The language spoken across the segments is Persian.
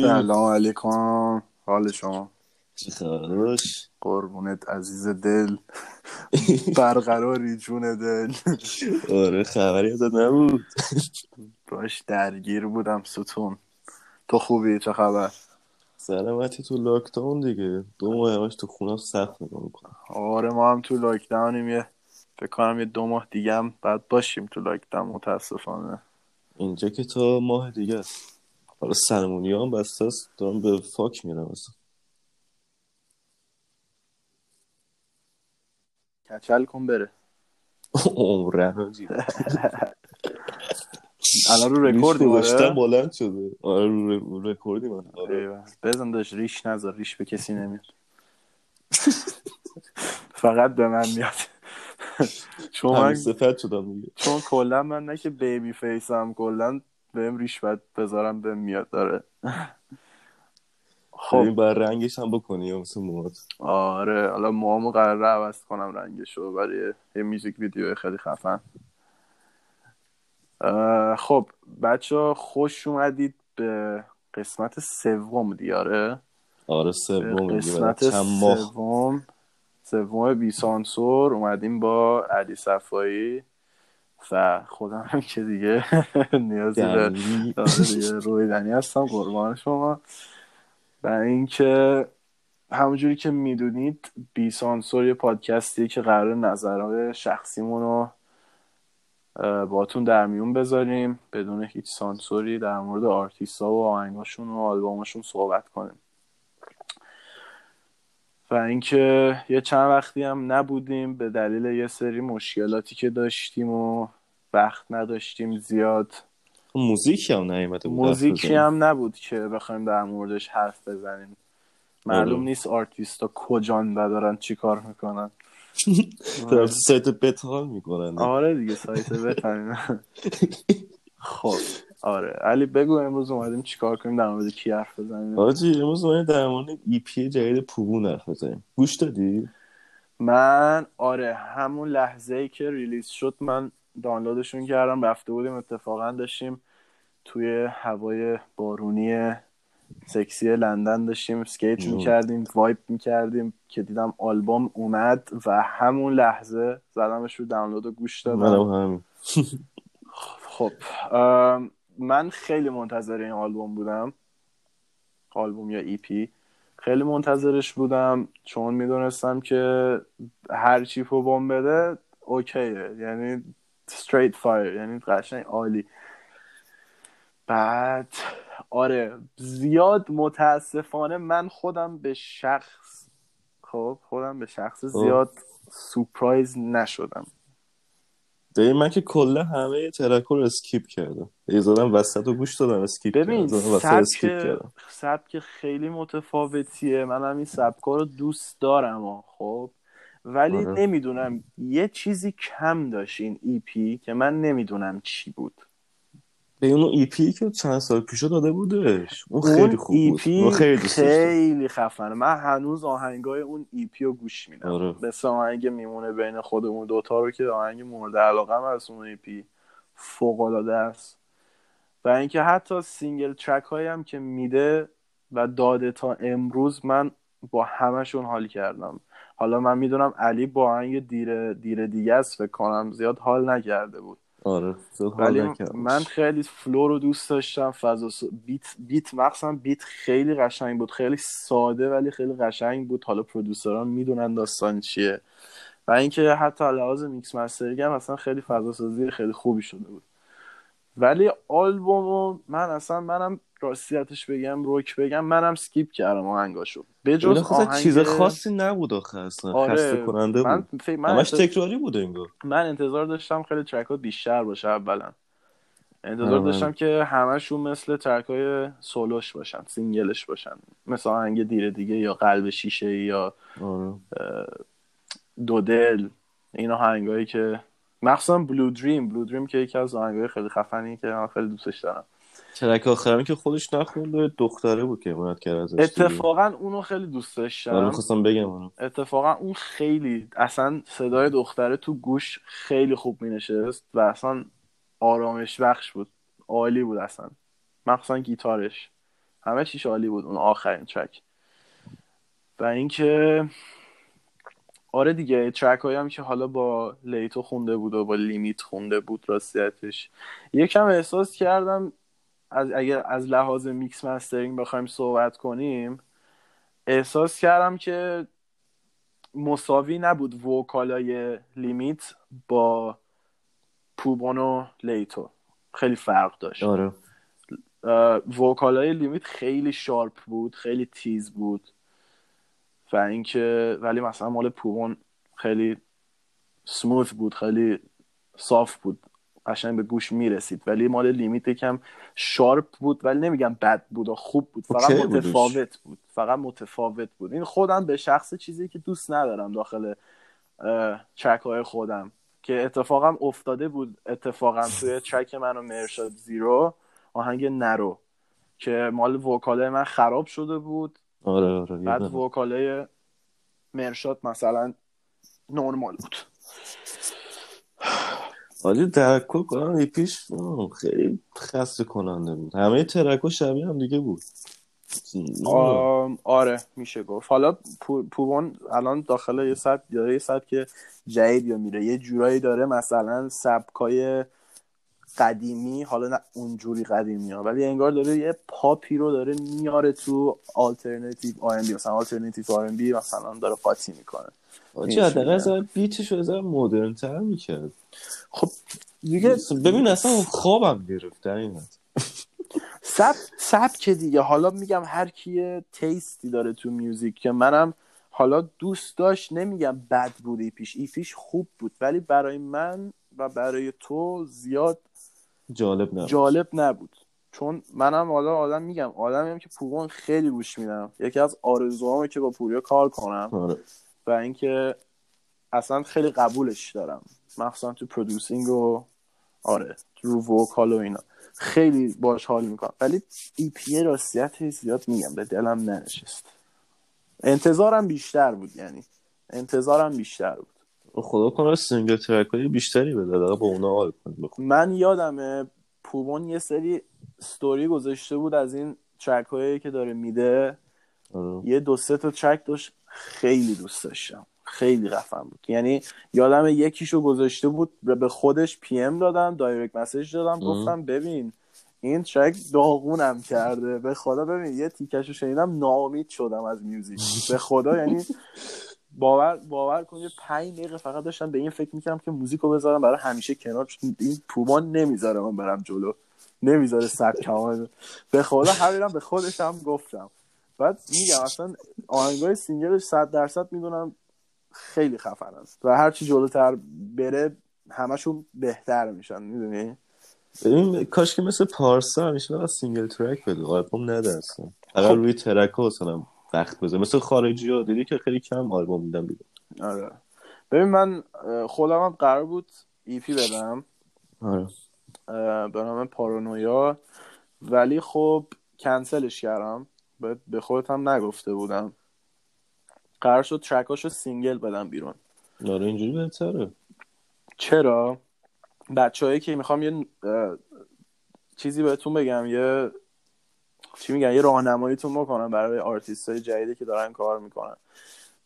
سلام علیکم. حال شما؟ خبرش؟ قربونت عزیز دل. برقراری جون دل. آره خبری ازت نبود؟ باش درگیر بودم ستون. تو خوبی؟ چه خبر؟ سلامتی تو لاکداون دیگه. دو ماه تو خونه سخت نگاه می‌کنم. آره ما هم تو لاکداونیم. یه فکر کنم یه دو ماه دیگه هم بعد باشیم تو لاکداون متاسفانه. اینجا که تا ماه دیگه است. حالا سرمونی هم بسته است. دارم به فاک میرم اصلا. کچل کن بره. عمره. الان رو رکوردی ریش گذاشتم بلند شده. آره رو رکوردی من. آره. بزن داشت ریش نذار. ریش به کسی نمیاد. فقط به من میاد. چون من سفت شدم دیگه. چون کلا من نه که بیبی فیسم کلا بهم ریش باید بذارم بهم میاد داره. خب. این بر رنگش هم بکنی یا مثل موهات. آره حالا موامو قراره عوض کنم رنگشو برای یه میوزیک ویدیو خیلی خفن. خب بچه خوش اومدید به قسمت سوم دیاره آره؟ به سوم قسمت سوم سوم بی سانسور اومدیم با علی صفایی. و خودم هم که دیگه نیازی به آره رویدنی هستم. قربان شما. و اینکه همونجوری که می‌دونید بی سانسور یه پادکستی که قرار نظرهای شخصیمون رو باتون در میون بذاریم. بدون هیچ سانسوری در مورد آرتیست ها و آهنگاشون و آلبوماشون صحبت کنیم. و اینکه یه چند وقتی هم نبودیم به دلیل یه سری مشکلاتی که داشتیم و وقت نداشتیم زیاد. موزیکی هم نیومده بود موزیکی. هم نبود که بخوایم در موردش حرف بزنیم. معلوم آره. نیست آرتیستا کجان و دارن چی کار می‌کنن. دارم تو سایت بتال می‌کنن. آره دیگه سایت بتنین خب آره. علی بگو امروز اومدیم چیکار کنیم در مورد کی حرف بزنیم؟ آجی امروز اومدیم در مورد ای پی جدید پوبون حرف بزنیم. گوش دادی؟ من آره همون لحظه ای که release شد من دانلودشون کردم. رفته بودیم اتفاقا داشتیم توی هوای بارونی سکسی لندن داشتیم skate. می‌کردیم vape می‌کردیم که دیدم آلبوم اومد و همون لحظه زدمش رو دانلود و گوش دادم. خب من خیلی منتظر این آلبوم بودم. آلبوم یا EP خیلی منتظرش بودم چون می‌دونستم که هر چی پوبون بده okay ه. یعنی straight fire یعنی قشنگ عالی. بعد آره زیاد متاسفانه من خودم به شخصه خب خودم به شخصه زیاد surprise نشدم. دایی من که کلا همه track رو skip کردم. یه زدم وسط رو گوش دادم skip ببین کردم skip سبک کردم. سبک خیلی متفاوتیه. من هم این سبکا رو دوست دارم خب. ولی آره. نمی‌دونم یه چیزی کم داشت این EP که من نمی‌دونم چی بود. به اون EP که چند سال پیش داده بودش. اون خیلی خوب ای بود. پی اون خیلی خیلی خفنه. من هنوز آهنگای اون EP رو گوش میدم. آره. مثل آهنگ میمونه بین خودمون دوتا رو که آهنگ مورد علاقه از اون EP فوق العاده است. و اینکه حتی single track هایی هم که میده و داده تا امروز من با همشون حال کردم. حالا من می‌دونم علی با آهنگ دیر دیر دیگه است فکر کنم زیاد حال نکرده بود. آره ولی. من خیلی flow رو دوست داشتم فضا س- beat beat مخصوصا beat خیلی قشنگ بود خیلی ساده ولی خیلی قشنگ بود. حالا producer ان می‌دونن داستان چیه. و اینکه حتی لحاظ mix mastering هم اصلا خیلی فضا سازی خیلی خوبی شده بود. ولی آلبومو من اصلا منم راستیتش بگم رک بگم منم skip کردم آهنگاشو. به جز آهنگ چیز خاصی نبود آخه اصلا. خسته آره کننده من بود. من همش انتظ- تکراری بود انگار. من انتظار داشتم خیلی track ها بیشتر باشه اولا. انتظار آره. داشتم که همشون مثل track های سولوش باشن single ش باشن. مثل آهنگ دیر دیگه یا قلب شیشه یا آره. دو دل این آهنگایی که مخصوصا بلو دریم بلو دریم که یکی از آهنگای خیلی خفنی که من خیلی دوستش دارم. ترک آخرمی که خودش نخوند و دختره بود که حمایت کرد ازش. اتفاقا اونو خیلی دوست داشتم. می‌خواستم بگم اونو. اتفاقا اون خیلی اصلا صدای دختره تو گوش خیلی خوب می نشست و اصلا آرامش بخش بود. عالی بود اصلا. مخصوصا گیتارش. همه چیش عالی بود اون آخرین track. و اینکه آره دیگه track هایی هم که حالا با لیتو خونده بود و با لیمیت خونده بود راستیتش. یکم احساس کردم از اگر از لحاظ mix mastering بخوایم صحبت کنیم احساس کردم که مساوی نبود vocal ای لیمیت با پوبون و لیتو خیلی فرق داشت. آره. vocal ای لیمیت خیلی sharp بود خیلی تیز بود. و اینکه ولی مثلا مال پوبون خیلی سموث بود خیلی صاف بود قشنگ به گوش می‌رسید. ولی مال لیمیت یکم sharp بود ولی نمیگم بد بود و خوب بود. فقط متفاوت بود. فقط متفاوت بود. این خودم به شخصه چیزی که دوست ندارم داخل چک های خودم. که اتفاقا افتاده بود اتفاقا توی چک من و مرشاد زیرو آهنگ نرو. که مال وکاله من خراب شده بود. آره آره بعد. وکاله مرشاد مثلا نرمال بود. حالی ترکو کنم ای پیش خیلی خسته کننده بود. همه ترکو شبیه هم دیگه بود. آم، آره میشه گفت. حالا پو- پوبون الان داخل یه سبک داره یه سبک جدید یا میره. یه جورایی داره مثلا سبکای قدیمی حالا نه اونجوری قدیمی ها ولی انگار داره یه پاپی رو داره میاره تو alternative R&B مثلا alternative R&B مثلا داره قاطی می‌کنه. آجی حداقل از beat ش رو از مدرن تر می‌کرد. خب دیگه ببین اصلا خوابم گرفت در این حد. سب سبک دیگه. حالا میگم هر کیه taste ی داره تو music که منم حالا دوست داشت نمیگم بد بود EP ش EP ش خوب بود ولی برای من و برای تو زیاد جالب نه جالب نبود. چون منم حالا آدم میگم آدمیم که پوبون خیلی گوش میدم. یکی از آرزوهامه که با پوریا کار کنم آره. و اینکه اصلا خیلی قبولش دارم. مخصوصا تو producing و آره رو vocal و اینا. خیلی باش حال می‌کنم. ولی EP راستیت زیاد میگم به دلم ننشست. انتظارم بیشتر بود یعنی. انتظارم بیشتر بود. خدا کنه single track های بیشتری بده. دقیقا با اونا حال بخون. من یادمه پوبون یه سری ستوری گذاشته بود از این track هایی که داره میده. آره. یه دو سه تا track داشت. خیلی دوست داشتم. خیلی خفن بود. یعنی یادم یکیشو گذاشته بود. به خودش PM دادم direct message دادم. گفتم ببین این track داغونم کرده. به خدا ببین یه تیکشو شنیدم ناامید شدم از music به خدا یعنی باور باور کن یه پنج دقیقه فقط داشتم به این فکر می‌کردم که music رو بذارم برای همیشه کنار چون این پوبون نمی‌ذاره من برم جلو. نمی‌ذاره سبک به خدا همینم به خودش هم گفتم. بعد میگم اصلا آهنگای single ش صد درصد می‌دونم خیلی خفن است و هرچی جلوتر بره همشون بهتر میشن می‌دونی؟ ببین کاش که مثل پارسا همیشه single track بده آلبوم نده اصلا. فقط روی track ها وقت بذاره. مثل خارجی ها. دیدی که خیلی کم آلبوم میدن بیرون. آره. ببین من خودم هم قرار بود EP بدم. آره. به نام پارانویا. ولی خب کنسلش کردم. به- خودت هم نگفته بودم. قرار شد track اشو single بدم بیرون. آره اینجوری بهتره. چرا؟ بچههایی که می‌خوام یه چیزی بهتون بگم. یه چی میگن؟ یه راهنماییتون بکنم برای آرتیست های جدیدی که دارن کار می‌کنن.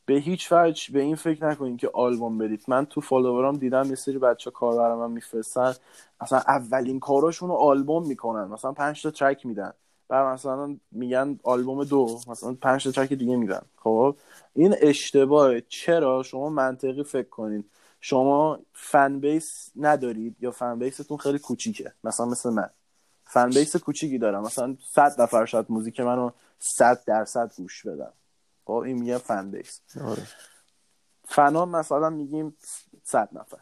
به هیچ وجه به این فکر نکنین که آلبوم بدید. من تو follower ام دیدم یه سری بچه کار برای من میفرستن. اصلا اولین کاراشون رو آلبوم می‌کنن. مثلا پنج تا ترک میدن. بعد مثلا میگن آلبوم دو. مثلا پنج تا ترک دیگه میدن. خب؟ این اشتباهه. چرا؟ شما منطقی فکر کنین. شما فن بیس ندارید یا فن بیستون خیلی کوچیکه. مثلا مثل من. فن بیس کوچیکی دارم. مثلا 100 نفر شاید موزیک منو 100 درصد گوش بدن. خب این میگه فن بیس آره. فن‌ها مثلا میگیم 100 نفر.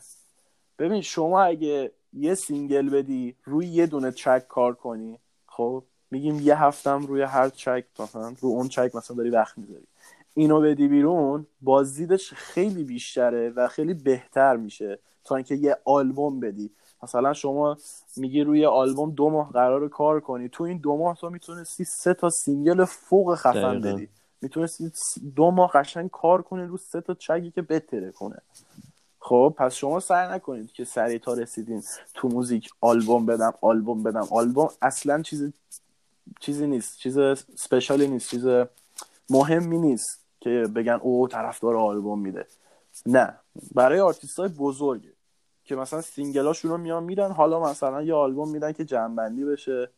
ببین شما اگه یه single بدی روی یه دونه track کار کنی خب میگیم یه هفتم روی هر track مثلا رو اون track مثلا داری وقت می‌ذاری. اینو بدی بیرون بازدیدش خیلی بیشتره و خیلی بهتر میشه تا اینکه یه آلبوم بدی. مثلا شما میگی روی آلبوم دو ماه قرار کار کنی تو این دو ماه تو می‌تونستی سه تا single فوق خفن. بدی. می‌تونستی دو ماه قشنگ کار کنی رو سه تا track ی که بترکونه. خب پس شما سعی نکنید که سریع تا رسیدین تو موزیک آلبوم بدم آلبوم بدم. آلبوم اصلا چیز چیزی نیست چیز special ی نیست چیز مهمی نیست که بگن او طرفدار آلبوم میده. نه. برای آرتیست های بزرگه که مثلا single اشون رو میان میدن حالا مثلا یه آلبوم میدن که جمع‌بندی بشه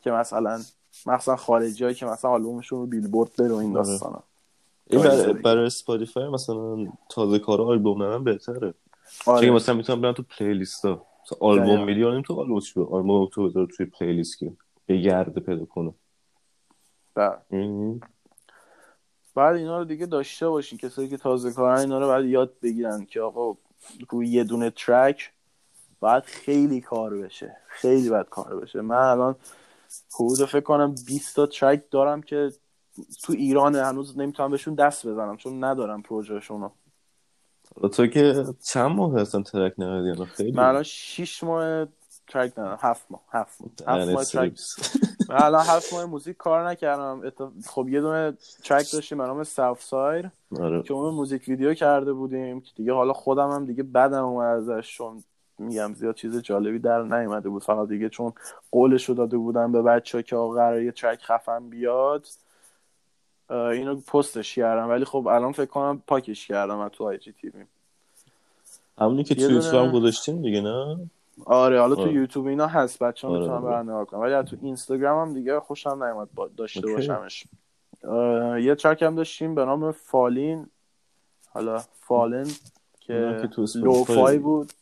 که مثلا مثلا خارجی هایی که مثلا آلبومشون رو بیلبورد بره و این آره. داستانا این برای, برای Spotify مثلا تازه کار آلبوم ندن بهتره آره. چون مثلا می‌تونم برم تو playlist آلبوم دقیقاً. میدی آلبوم تو آلبوم چی آلبوم تو بذار توی playlist که یه گرده پیدا کنه بله. ام. بعد اینا رو دیگه داشته باشین کسایی که تازه کارن اینا رو باید یاد بگیرن که آقا روی یه دونه track باید خیلی کار بشه. خیلی باید کار بشه. من الان حدود فکر کنم 20 تا track دارم که تو ایران هنوز نمی‌تونم بهشون دست بزنم چون ندارم پروژهشون رو. تو که چند ماه هستن track الان خیلی. من الان 6 ماه track ندارم. هفت ماه. هفت ماه. هفت دهنت ماه track. من الان هفت ماه موزیک کار نکردم. اتف- خب یه دونه track داشتیم به نام سایر آره. که اون موزیک ویدیو کرده بودیم که دیگه حالا خودم هم دیگه بدم اومد ازش چون میگم زیاد چیز جالبی در نیومده بود. فقط دیگه چون قولش رو داده بودم به بچه که آقا قراره یه track خفن بیاد اینو پستش کردم. ولی خب الان فکر کنم پاکش کردم از تو IG TV. همونی که توی دونه- گذاشتیم دیگه نه؟ آره حالا تو آره. یوتیوب اینا هست بچه ها آره، می‌تونن آره. برن نگاه کنن ولی تو اینستاگرام هم دیگه خوشم نیومد با داشته OK. باشمش یه track هم داشتیم به نام Fallen حالا فالن که که لوفای بود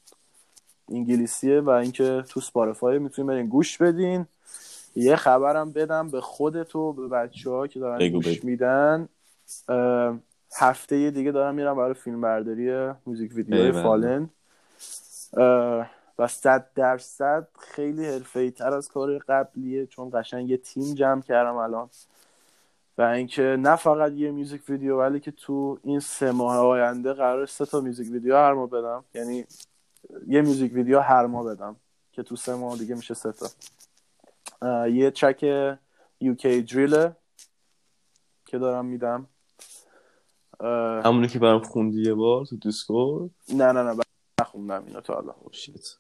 انگلیسیه و اینکه تو سپارفای می‌تونین برین گوش بدین یه خبرم بدم به خودت و به بچه ها که دارن گوش. میدن هفته دیگه دارم میرم برای فیلم برداری موزیک ویدیوی ایول. فالن و صد درصد خیلی حرفه‌ای تر از کار قبلیه چون قشنگ یه تیم جمع کردم الان. و اینکه نه فقط یه میوزیک ویدیو ولی که تو این سه ماه آینده قرار سه تا میوزیک ویدیو هر ماه بدم. یعنی یه میوزیک ویدیو هر ماه بدم که تو سه ماه دیگه میشه سه تا. یه چک UK دریله که دارم میدم. همونی که برام خوندی یه بار تو دیسکورد؟ نه نه نه ب- نخوندم اینو تا حالا شیت.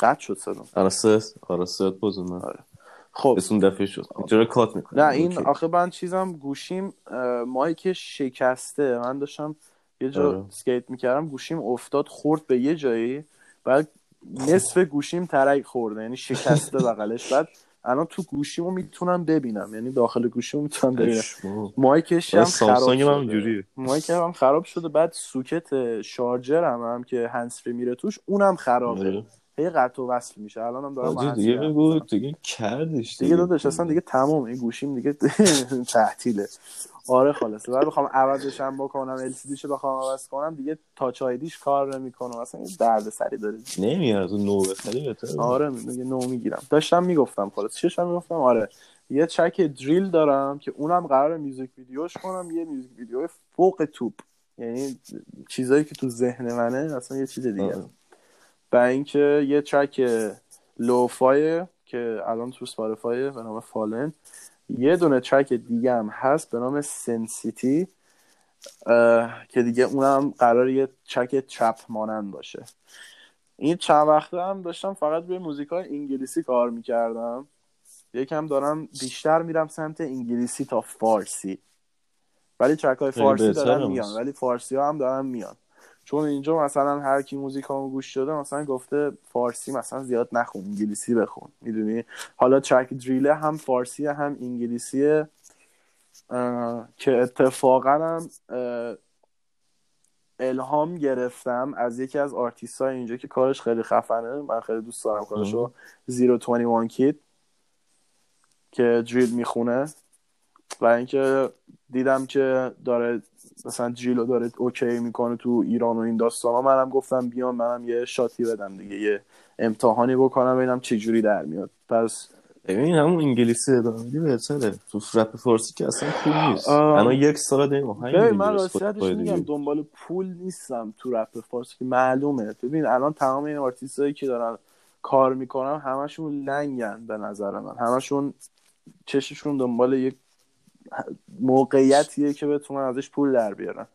قطع شد صدا. آره سه آره سه باز من خب. اسم دفعه شد. اینجا کات می‌کنم. نه این آخه من چیزم گوشیم mic شکسته. من داشتم یه جا آره. skate می‌کردم گوشیم افتاد خورد به یه جایی. بعد نصف گوشیم ترک خورده یعنی شکسته بغلش. بعد الان تو گوشیمو می‌تونم ببینم. یعنی داخل گوشیمو می‌تونم ببینم. mic ش هم خراب شده. اینجوریه. mic هم خراب شده. بعد سوکت شارژرم هم که هنسفری میره توش اونم خرابه. آره. هی قطع و وصل میشه. الان هم دارم دیگه بگو. دیگه کردش دیگه داداش اصلا دیگه تمام این گوشیم دیگه تعطیله. آره خلاصه بعد بخوام عوضش هم بکنم ال سی دیشو بخوام عوض کنم دیگه تاچ آیدیش کار نمی‌کنه اصلا درد سری داره. نمیاد. از اون نو بخری بهتره. آره دیگه نو می‌گیرم. داشتم می‌گفتم خلاص چشم می‌گفتم؟ آره. یه چک دریل دارم که اونم قرار میوزیک ویدیوش کنم. یه میوزیک ویدیو فوق توپ. یعنی چیزایی که تو ذهن منه اصلا یه چیز دیگه آره. و اینکه یه track lo-fi که الان تو Spotify به نام Fallen یه دونه track دیگه هم هست به نام Sin City که دیگه اونم قرار یه track trap مانند باشه. این چند وقته هم داشتم فقط روی موزیک های انگلیسی کار می‌کردم. یکم دارم بیشتر میرم سمت انگلیسی تا فارسی. ولی track های فارسی دارن هست. میان ولی فارسی ها هم دارن میان چون اینجا مثلا هر کی موزیک همو گوش شده مثلا گفته فارسی مثلا زیاد نخون انگلیسی بخون می‌دونی؟ حالا track drill ه هم فارسی هم انگلیسیه. که اتفاقا هم الهام گرفتم از یکی از آرتیست های اینجا که کارش خیلی خفنه. من خیلی دوست دارم کارشو. Zero 21 Kid که دریل می‌خونه. و اینکه دیدم که داره مثلا دریل رو داره OK می‌کنه تو ایران و این داستان ها منم گفتم بیام منم یه shot ی بدم دیگه یه امتحانی بکنم ببینم چه جوری در میاد. پس ببین همون انگلیسی ادامه بهتره. تو رپ فارسی که اصلا خوب نیست. الان یک سال داریم آهنگ ببین من راستیتش. میگم دنبال پول نیستم تو رپ فارسی که معلومه. ببین الان تمام این آرتیست هایی که دارن کار می‌کنن همشون لنگن به نظر من. همشون چششون دنبال یک موقعیتیه که بتونن ازش پول در بیارن.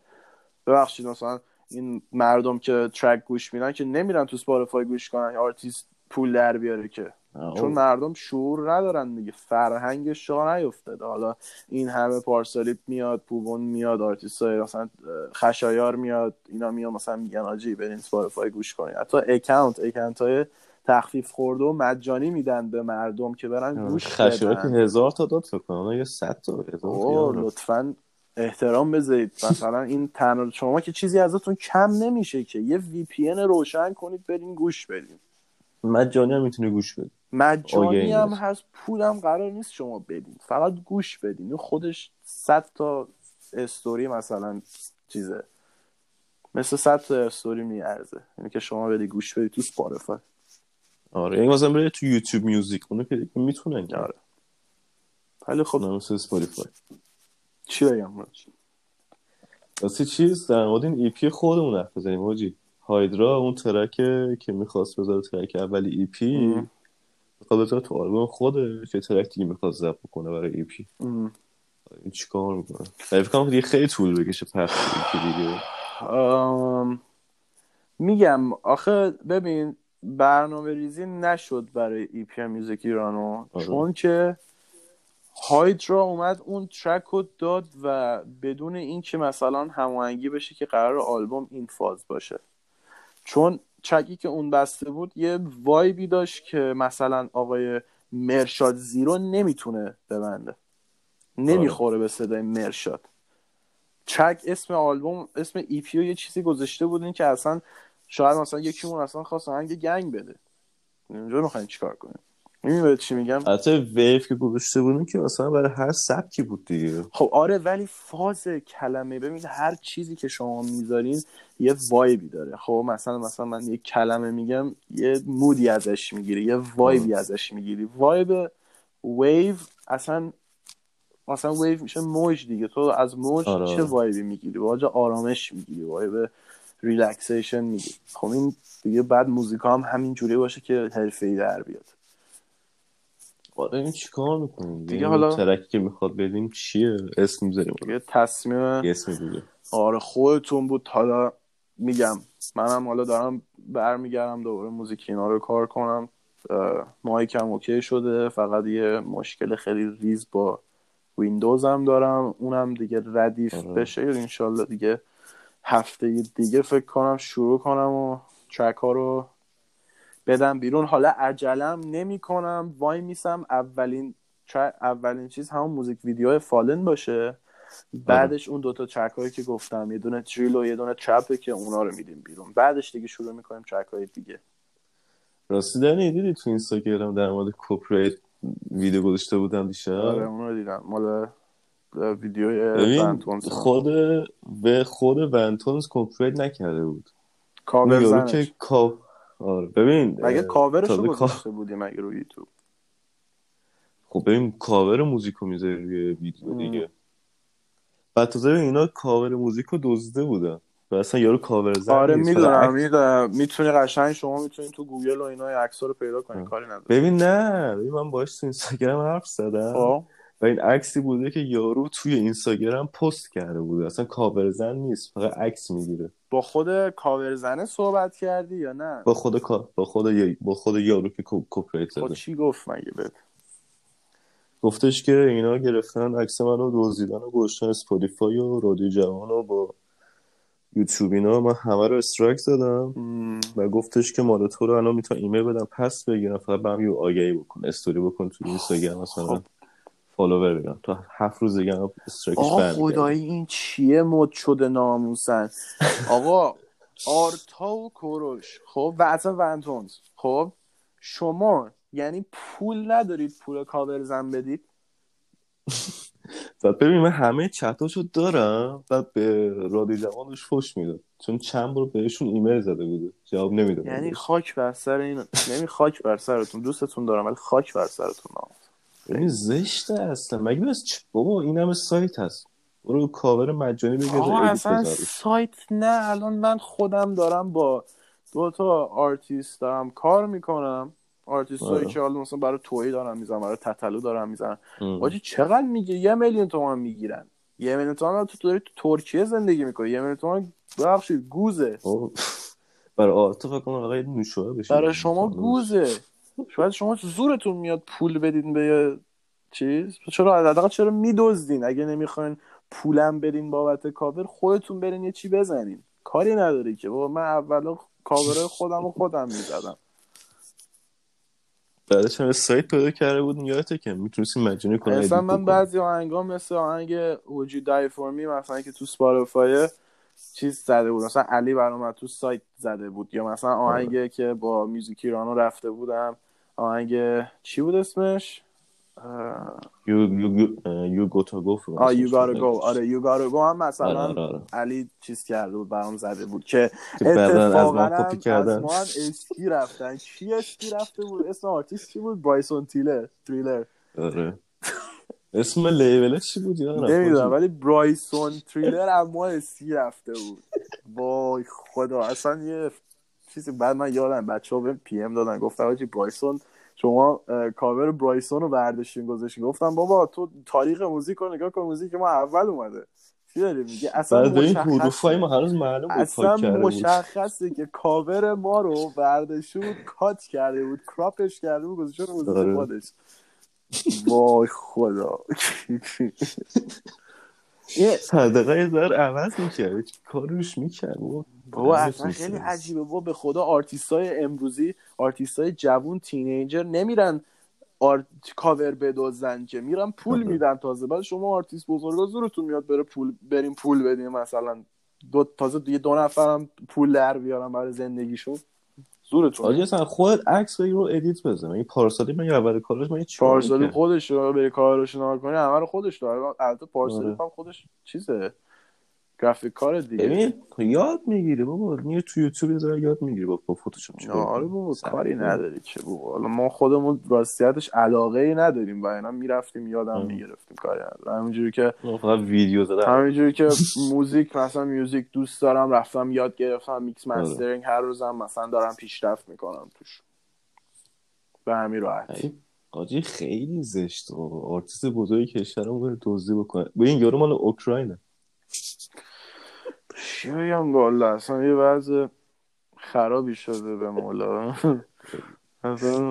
ببخشید مثلا این مردم که track گوش میدن که نمیرن تو Spotify گوش کنن آرتیست پول در بیاره که. چون مردم شعور ندارن دیگه فرهنگش جا نیفتاده. حالا این همه Parsalip میاد پوبون میاد آرتیست های مثلا خشایار میاد اینا میاد مثلا میگن آجی برین Spotify گوش کنید حتی اکانت اکانت های تخفیف خورده و مجانی میدن به مردم که برن گوش خشایار که هزار تا داد فکر یه صد تا لطفا احترام بذارید. مثلا این تنها شما که چیزی ازتون کم نمیشه که. یه وی پی روشن کنید برین گوش بدین. مجانی هم می‌تونه گوش بدید مجانی هم هست. پولم قرار نیست شما بدین. فقط گوش بدین. خودش صد تا استوری مثلا چیزه. مثل صد تا استوری میارزه. یعنی که شما بدی گوش بدی تو Spotify. آره این مثلا برای تو YouTube Music اونو که می‌تونن آره. ولی خب مثل Spotify چی بگم؟ واسه چیز؟ در مورد این EP خودمون حرف بزنیم Hydra اون track که می‌خواست بذاره track اولی EP می‌خواد بذاره تو آلبوم خوده که track دیگه می‌خواد ضبط کنه برای EP. این چیکار می‌کنه؟ فکر کنم دیگه خیلی طول بکشه پخش ای دیگه میگم آخه ببین برنامه ریزی نشد برای ای پی میوزیک ایرانو آره. چون که هایدرا اومد اون ترک رو داد و بدون اینکه مثلا هماهنگی بشه که قرار آلبوم این فاز باشه. چون چکی که اون بسته بود یه وایبی داشت که مثلا آقای مرشاد زیرو نمی‌تونه ببنده. نمی‌خوره به صدای مرشاد. چک اسم آلبوم اسم ایپیو یه چیزی گذاشته بودین که اصلا شاید مثلا یکیمون اصلا خواست آهنگ گنگ بده. اینجا می‌خواین چیکار کنیم؟ می‌بینی چی میگم؟ حتی ویف که گذاشته بودن که مثلا برای هر سبکی بود دیگه. خب آره ولی فاز کلمه. ببین هر چیزی که شما می‌ذارین یه وایبی داره. خب مثلا مثلا من یه کلمه میگم یه مودی ازش می‌گیری یه وایبی ازش می‌گیری. وایب ویو اصلا مثلا ویو میشه موج دیگه. تو از موج آره. چه آره. vibe ی می‌گیری؟ vibe آرامش می‌گیری. vibe relaxation می‌گیری خب این دیگه بعد موزیکا هم همین جوری باشه که حرفه‌ای در بیاد. آره این چیکار می‌کنیم دیگه حالا track ی که می‌خواد بدیم چیه؟ اسم می‌ذاریم یه تصمیم اسم دیگه آره خودتون بود. حالا میگم منم حالا دارم برمیگردم دوباره موزیک اینا رو کار کنم. mic م okay شده. فقط یه مشکل خیلی ریز با ویندوز هم دارم. اونم دیگه ردیف آره. بشه. انشالله دیگه هفته دیگه فکر کنم شروع کنم و track ها رو بدم بیرون. حالا عجلم نمی کنم. وایمیسم اولین اولین چیز همون موزیک ویدیو فلان باشه. بعدش اون دوتا چک هایی که گفتم یه دونه تریل و یه دونه چپه که اونا رو میدیم بیرون. بعدش دیگه شروع می‌کنیم چک های دیگه. راستی دنی دیدی تو اینستاگرام در مورد کوپریت ویدیو گذاشته بودم دیشب؟ آره اون رو دیدم. مال ویدیو ونتونز خود به خود ونتونز کوپریت نکرده بود. کاور زنش. که آره ببین مگه کاورش رو گذاشته بودیم مگه روی یوتیوب؟ خب ببین کاور موزیکو می‌ذاری روی ویدیو دیگه. بعد تازه اینا کاور موزیکو دزدیده بودن. و اصلا یارو کاور زن آره می‌دونم می‌دونم. می‌تونی قشنگ شما می‌تونی تو گوگل و اینا عکسا رو پیدا کنی کاری نداره. ببین نه. ببین من باش تو اینستاگرام حرف زدم. خب. و این عکسی بوده که یارو توی اینستاگرام پست کرده بوده. اصلا کاور زن نیست فقط عکس می‌گیره. با خود کاور زنه صحبت کردی یا نه؟ با خود با خود با خود یارو که کپریت زده چی گفت مگه بده گفتش که اینا گرفتن عکس منو دزدیدن و گذاشتن اسپاتیفای و رادیو جوان و با یوتیوب اینا. من همه رو strike زدم و گفتش که مال تو رو الان می‌تونم ایمیل بدم پس بگیرم. فقط به یه آگهی بکن استوری بکن تو اینستاگرام مثلا. خب. follower بگم تا هفت روز دیگه آقا خدایی این چیه مد شده ناموسن؟ آقا آرتا و کوروش. خب و اصلا ونتونز خب شما یعنی پول ندارید پول کاور زن بدید؟ بعد ببین من همه چتاشو دارم بعد به رادی جوانش فش می‌داد چون چند بار بهشون ایمیل زده بوده. جواب نمی‌داد یعنی خاک بر سر این نمی خاک بر سرتون. دوستتون دارم ولی خاک بر سرتون این زشته اصلا. مگه بس چ... بابا این همه سایت هست. برو کاور مجانی بگیر اصلا سایت نه. الان من خودم دارم با دو تا آرتیست دارم کار می‌کنم. آرتیست آره. که حالا مثلا برای توی دارن می‌زنن برای تتلو دارن می‌زنن ام. حاجی چقدر میگه یه میلیون تومن می‌گیرن. یه میلیون تومن تو داری تو ترکیه زندگی می‌کنی. یه میلیون تومن ببخشید گوزه. برای آرتو فکر کنم نوشابه بشه. برای شما گوزه. شاید شما زورتون میاد پول بدین به یه چیز؟ چرا حداقل چرا میدزدین؟ اگه نمی‌خواین پولم بدین بابت کاور خودتون برین یه چی بزنین. کاری نداری که. بابا من اولا کاور خودم و خودم می‌زدم. بعدش هم سایت پیدا کرده بودیم یادته که می‌تونستی مجانی مثلا edit من. بعضی آهنگا مثل آهنگ Die For Me مثلا که تو سپاتیفای چیز زده بود. مثلا علی برام تو سایت زده بود. یا مثلا آهنگی که با میوزیک ایرانو رفته بودم. آهنگ چی بود اسمش؟ اه، You, you, you, uh, go to go آه You Gotta Go. آره You Gotta Go هم مثلا آره، آره، آره. علی چیز کرده بود برام زده بود. که بعداً از اتفاقا ما کپی از کردن. ما هم اسکی رفتن. کی اسکی رفته بود؟ اسم آرتیست چی بود؟ Bryson Tiller Tiller. آره. اسم label ش چی بود یادم. نمی‌دونم ولی Bryson Tiller از ما اسکی رفته بود. وای خدا اصلا یه چیزی بعد من یادم بچه ها به PM دادن گفتن حاجی Bryson شما cover Bryson رو برداشتین گذاشتین. گفتم بابا تو تاریخ موزیک رو نگاه کن موزیک ما اول اومده. چی داری میگه اصلا. حروفای ما هنوز معلوم بود اصلا مشخصه که کاور ما رو برداشته بود cut کرده بود crop ش کرده بود گذاشته موزیک آره. خودش. وای خدا. یه صدقه یه ذره عوض می‌کرد کاروش می‌کرد؟ بابا اصلا خیلی عجیبه. بابا به خدا آرتیست های امروزی آرتیست های جوون teenager نمیرن آرت... کاور بدوزن که میرن پول آره. میدن تازه. بعد شما آرتیست بزرگا زورتون میاد بره پول بریم پول بدیم. مثلا دو تازه دیگه دو نفرم پول در بیارن برای زندگیشون. زورتون آجی. اصلا خودت عکس رو edit بزن. این پارسالیپ من یه اول کارش من پارسالیپ؟ خودش رو بری کارش نگاه کنی همه رو خودش داره. البته پارسالیپ آره. هم خودش چیزه. گرافیک کار دیگه. ببین یاد می‌گیری بابا. میری تو یوتیوب یه ذره یاد می‌گیری با, فتوشاپ چیکار آره. بابا کاری. نداری که بابا. حالا ما خودمون راستیتش علاقه ای نداریم و اینا. می‌رفتیم یادم. می‌گرفتیم کاری ندارم. همینجوری که فقط ویدیو زدم همینجوری که موزیک مثلا music دوست دارم رفتم یاد گرفتم میکس آره. mastering هر روزم مثلا دارم پیشرفت می‌کنم توش. به همین راحتی. آجی خیلی زشت. و آرتیست بزرگی کشورمون بره دزدی بکنه. با این یارو مال اوکراینه. چی بگم والا اصلا یه وضع خرابی شده به مولا.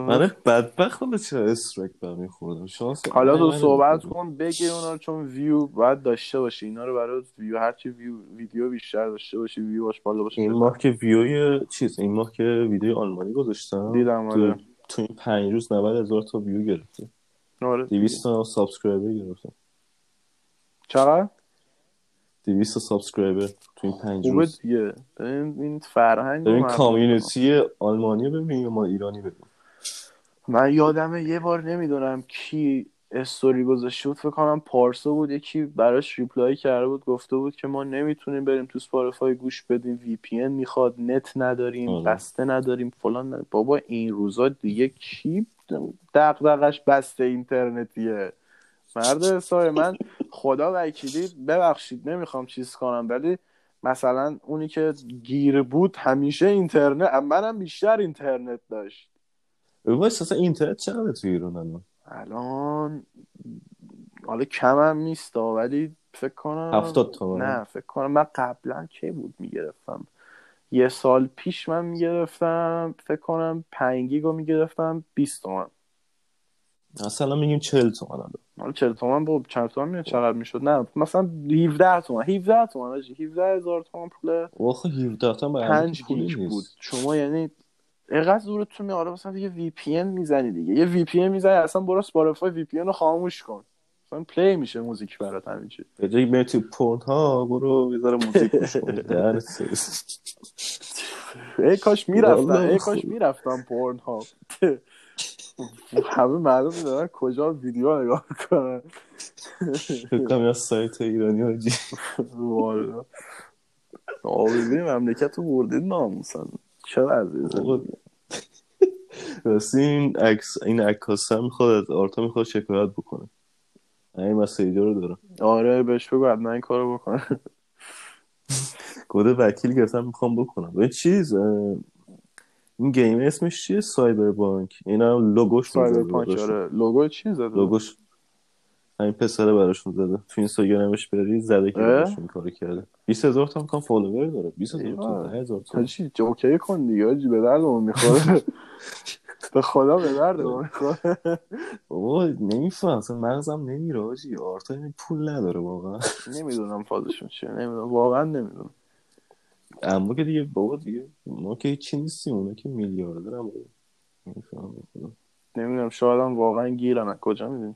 من بدبخت حالا چرا strike برمی خوردم؟ شانس حالا تو صحبت. کن بگیر اونا چون ویو باید داشته باشی اینا رو برای ویو هرچی ویو ویدیو بیشتر داشته باشی ویو باش بالا باشه. این ماه که ویوی چیز این ماه که ویدیو آلمانی گذاشتم. دیدم، آره. تو این پنج روز 90 هزار تا ویو گرفته آره. 200 تا subscriber گرفتم. چقدر؟ 200 تا subscriber تو این پنج خوبه روز. دیگه. این این فرهنگ ببین community آلمانی ببین یا ما ایرانی ببین من یادمه یه بار نمی‌دونم کی استوری گذاشته بود فکر کنم پارسا بود یکی براش reply کرده بود گفته بود که ما نمی‌تونیم بریم تو Spotify گوش بدیم VPN می‌خواد نت نداریم آره. بسته نداریم فلان نداریم. بابا این روزا دیگه کی دغدغش بسته اینترنتیه؟ مرد حسابی من خدا وکیلی ببخشید نمی‌خوام چیز کنم ولی مثلا اونی که گیر بود همیشه اینترنت منم بیشتر اینترنت داشت. وایس اصلا اینترنت چقدر تو ایران الان الان حالا کمم نیست ولی فکر کنم هفتاد تومن. نه فکر کنم من قبلا کی بود می‌گرفتم؟ یه سال پیش من می‌گرفتم فکر کنم 5 گیگو می‌گرفتم 20 تومن. اصلا میگیم 40 تومن الان حالا 40 تومن با چند تومن میاد؟ چقدر می‌شد؟ نه مثلا 17 تومن. 17 تومن آجی. 17 هزار تومن پول واخه 17 تومن برای 5 پولی گیگ. بود. شما یعنی اینقدر زورتون میاره مثلا دیگه VPN می‌زنی دیگه. یه VPN می‌زنی اصلا برو Spotify VPN رو خاموش کن. مثلا play میشه موزیک برات همینجوری به جای بری تو Pornhub برو ذره موزیک گوش کن. ای کاش می‌رفتم. ای کاش. می‌رفتم پورن ها همه معلوم دارن کجا ویدیو نگاه کنن فکر کنم یه سایت ایرانی حاجی والا آبیزی مملکت رو بردید ناموسن. چه عزیزه راستی این عکس این عکاس هم می‌خواد از آرتا می‌خواد شکایت بکنه. این مسیجا رو دارم. آره بهش بگو حتما این کارو بکنه. گوده وکیل گرفتم می‌خوام بکنم. به چیز این گیم اسمش چیه؟ سایبر بانک اینا لوگوش سایبر براشون. آره. لوگو چی زده؟ لوگوش. همین پسره براشون زده. تو اینستاگرامش بری زده که؟ براشون کار کرده. 20000 هزار تا می‌کنم فالوور داره. 20000 تا ایوه. 10000 تا. چی؟ اوکی کن دیگه حاجی به دردمون می‌خوره. به خدا به دردمون می‌خوره. بابا نمیفهم. اصلا مغزم نمیره آجی. آرتا این پول نداره واقعا. نمی‌دونم فازشون چیه. نمی‌دونم. واقعا نمی‌دونم. اما که دیگه بابا دیگه ما که هیچی نیستیم اونا که میلیاردر هم. نمی‌دونم شاید هم واقعا گیرن. از کجا می‌دونی؟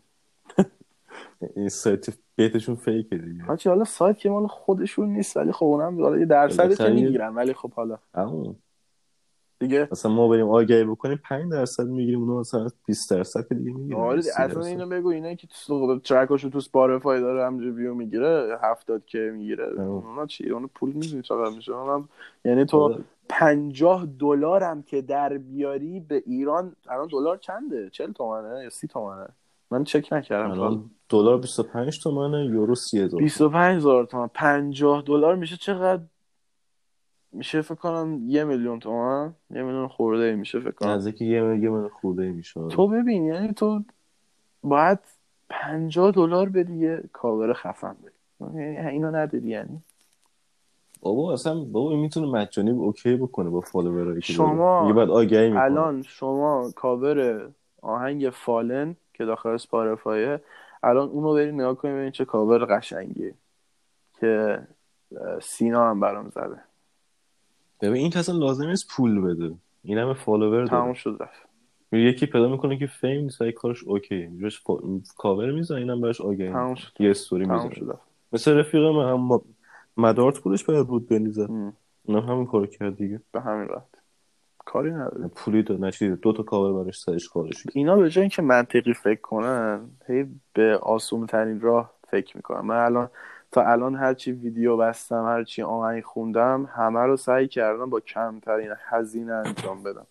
این سایت بیتشون فیکه دیگه. حالا سایت که مال خودشون نیست ولی خب اونم یه درصدی که بالاخره یه- می‌گیرن. ولی خب حالا. دیگه. مثلا ما بریم آگهی بکنیم 5 درصد می‌گیریم اونا مثلا 20 درصد که دیگه می‌گیریم آره اصلا اینو بگو اینایی که تو ترکاشو تو اسپاتیفای داره همجوری ویو می‌گیره 70 که می‌گیره. اونا چی؟ اون پول می‌دونی چقدر میشه؟ اونم یعنی تو 50 دلار هم که در بیاری به ایران الان دلار چنده؟ 40 تومنه یا 30 تومنه؟ من چک نکردم. الان دلار 25 تومنه یورو 30000 25 هزار تومن. 50 دلار میشه چقدر میشه فکر کنم یه میلیون تومن یه میلیون خورده ای میشه فکر کنم. نزدیک یه من خورده میشه. تو ببین یعنی تو باید 50 دلار بدی یه کاور خفن بدی یعنی اینو نداری یعنی. بابا اصلا بابا می‌تونه مجانی okay بکنه با follower ایی که شما. دیگه بعد آگهی می‌کنه. الان شما کاور آهنگ Fallen که داخل Spotify ه الان اونو برید نگاه کنید ببینید چه کاور قشنگیه که سینا هم برام زده. ببین این اصلا لازم نیست پول بده. این همه follower داره شد رفت. یکی پیدا می‌کنه که fame نیست ای کارش okay میرش فا... کاور می‌زنه اینم براش. شد. یه استوری می‌زنه. مثل رفیق من هم مدارت خودش باید رود بنیزه. اونم همین کارو کرد دیگه. به همین رفت کاری نداره. پولی داد نشید دو تا کاور براش سرش کرد. اینا به جای اینکه منطقی فکر کنن هی به آسون ترین راه فکر می‌کنم من الان تا الان هرچی ویدیو بستم هرچی آهنگ خوندم همه رو سعی کردم با کمترین هزینه انجام بدم.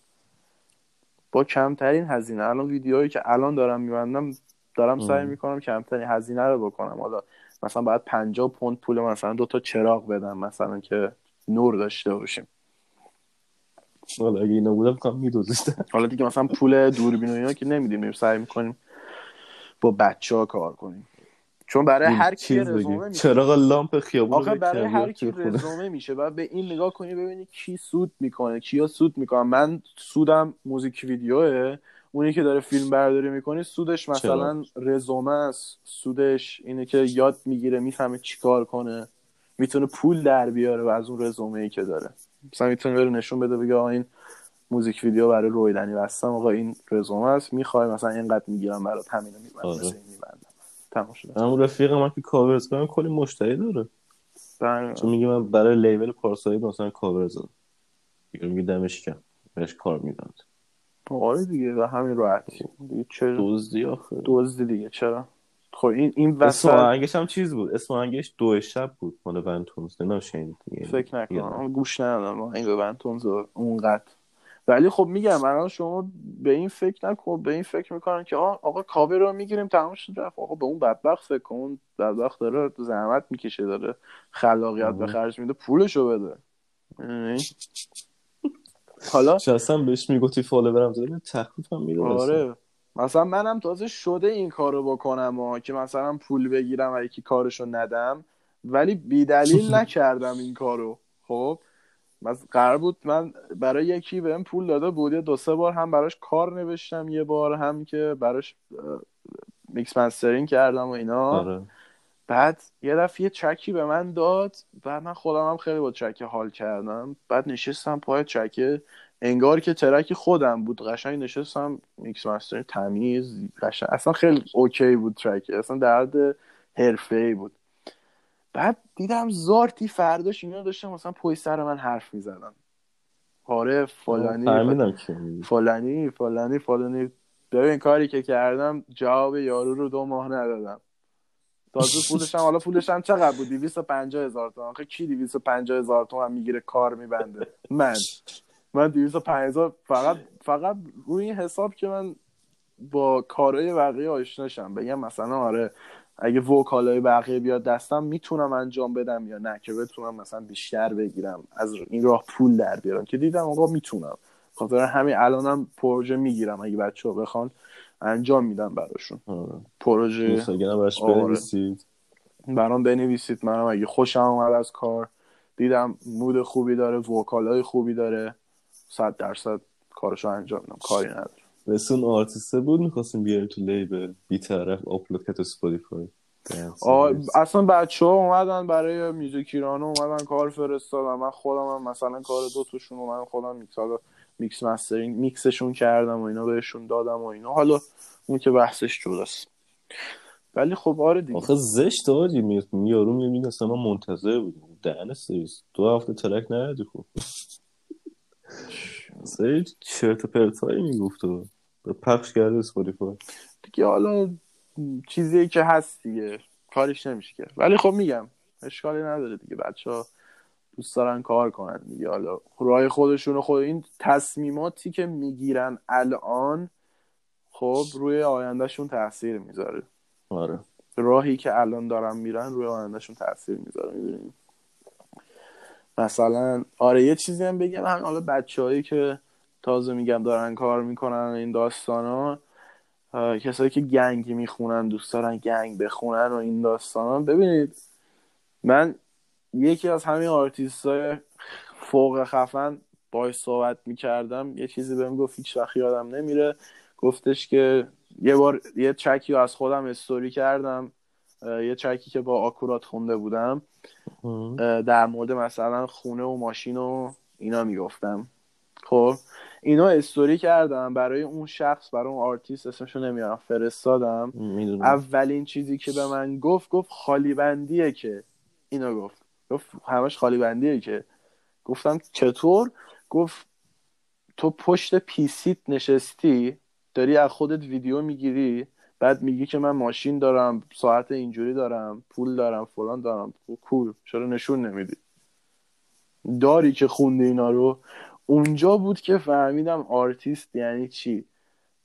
با کمترین هزینه. الان ویدیوهایی که الان دارم میبندم دارم سعی. می‌کنم کمترین هزینه رو بکنم. حالا مثلا باید 50 پوند پول مثلا دو تا چراغ بدم مثلا که نور داشته باشیم. حالا اگه اینا بودم کام میدوزیدن حالا دیگه مثلا پول دوربین و اینا که نمیدیم. سعی می‌کنیم با بچه ها کار کنیم. چون برای هر کی رزومه میشه. چراغ لامپ خیابون آخه برای هر کی. رزومه میشه بعد به این نگاه کنی ببینی کی سود می‌کنه کیا سود می‌کنن. من سودم موزیک ویدیوه. اونی که داره فیلم برداری می‌کنه سودش مثلا رزومه است. سودش اینه که یاد می‌گیره می‌فهمه چیکار کنه. می‌تونه پول در بیاره و از اون رزومه ای که داره. مثلا می‌تونه بره نشون بده بگه آقا این موزیک ویدیو برای رویدنی بستم. آقا این رزومه است می‌خوای؟ مثلا اینقدر می‌گیرم برات همینو میبندم آره. تمام شده. همون رفیق من که کاور کنم کلی مشتری داره. بله. چون میگه من برای لیبل پارسایی مثلا کاور زدم میگه دمش کم. بهش کار میدن. آره دیگه و همین راحتی دیگه چه دزدی آخه. دزدی دیگه چرا؟ خب این این اسم وسط آهنگش هم چیز بود؟ اسم آهنگش دو شب بود. مال ونتونز. نمی‌دونم شنید فکر. نکنم. گوش ندادم. این به بنتونز اونقدر ولی خب میگم الان شما به این فکر نکن به این فکر می‌کنن که آه آقا کاوه رو می‌گیریم تمام شد رفت. آقا به اون بدبخت فکر کن بدبخت داره زحمت می‌کشه داره خلاقیت به. خرج میده پولشو بده. می‌دونی؟ حالا اصلا بهش می‌گفتی فالوورم زده تخفیف هم می‌داد آره. مثلا منم تازه شده این کارو بکنم ها که مثلا پول بگیرم و یکی کارشو ندم ولی بیدلیل نکردم این کارو. خب؟ مثلا قرار بود من برای یکی بهم پول داده بود یه دو سه بار هم براش کار نوشتم یه بار هم که براش mix mastering کردم و اینا. آره. بعد یه دفعه یه چکی به من داد بعد من خودم هم خیلی با چک حال کردم. بعد نشستم پای چکه انگار که track خودم بود. قشنگ نشستم mix master تمیز قشنگ اصلا خیلی okay بود track اصلا درد حرفه ای بود. بعد دیدم زارتی فرداش اینا داشتم مثلا پای سر من حرف می‌زدن. آره فلانی میگی. فلانی فلانی فلانی. ببین کاری که کردم جواب یارو رو دو ماه ندادم. تازه پولش هم حالا پولش هم چقدر بود؟ 250 هزار تومن آخه کی 250 هزار تومن می‌گیره کار میبنده؟ من. من 250 فقط فقط روی این حساب که من با کارهای بقیه آشناشم بگم مثلا آره اگه وکالای بقیه بیاد دستم می‌تونم انجام بدم یا نه؟ که بتونم مثلا بیشتر بگیرم از این راه پول در بیارم. که دیدم آقا می‌تونم. خاطر همین الانم پروژه می‌گیرم. اگه بچه ها بخوان انجام میدم براشون. آره. پروژه براش آره. بنویسید. برام بنویسید. منم اگه خوشم اومد از کار. دیدم mood خوبی داره vocal ای خوبی داره. صد درصد کارشو انجام میدم. کاری نداره مثل اون آرتیسته بود می‌خواستیم بیاریم تو label. بیطرف آپلود کرد تو Spotify آه، اصلا بچه ها اومدن برای Music ایرانو اومدن کار فرستادن. من خودم هم مثلا کار دو توشون من خودم میکس حالا میکس مسترینگ میکسشون کردم و اینا بهشون دادم و اینا. حالا اون که بحثش جداست. ولی خب آره دیگه. آخه زشت آجی می یارو می‌بینی اصلا من منتظر بودم. دهن سرویس. دو هفته ترک ندادی خب. سری چرت و پرتایی می‌گفت پخش کرده اسپاتیفای دیگه حالا چیزی که هست دیگه کارش نمیشه کرد. ولی خب میگم اشکالی نداره دیگه. بچه ها دوست دارن کار کنن دیگه. حالا راه خودشون خود این تصمیماتی که می‌گیرن الان خب روی آیندهشون تاثیر می‌ذاره. آره. راهی که الان دارن میرن روی آیندهشون تاثیر می‌ذاره می‌دونیم مثلا آره یه چیزی هم بگم. هم حالا بچههایی که تازه میگم دارن کار می‌کنن این داستان ها کسایی که gang می‌خونن دوست دارن gang بخونن و این داستان ها ببینید من یکی از همین آرتیست های فوق خفن باش صحبت می‌کردم. یه چیزی بهم گفت هیچ وقت یادم نمیره. گفتش که یه بار یه چکی رو از خودم استوری کردم. یه چکی که با آکورات خونده بودم. در مورد مثلا خونه و ماشین و اینا می‌گفتم. خب؟ اینا استوری کردم برای اون شخص برای اون آرتیست اسمشو نمیارم فرستادم. می‌دونم. اولین چیزی که به من گفت گفت خالی بندیه که اینو گفت. گفت همش خالی بندیه که. گفتم چطور؟ گفت تو پشت PC ت نشستی داری از خودت ویدیو می‌گیری بعد میگی که من ماشین دارم ساعت اینجوری دارم پول دارم فلان دارم. پول چرا نشون نمیدی؟ داری که خونده اینا رو. اونجا بود که فهمیدم آرتیست یعنی چی.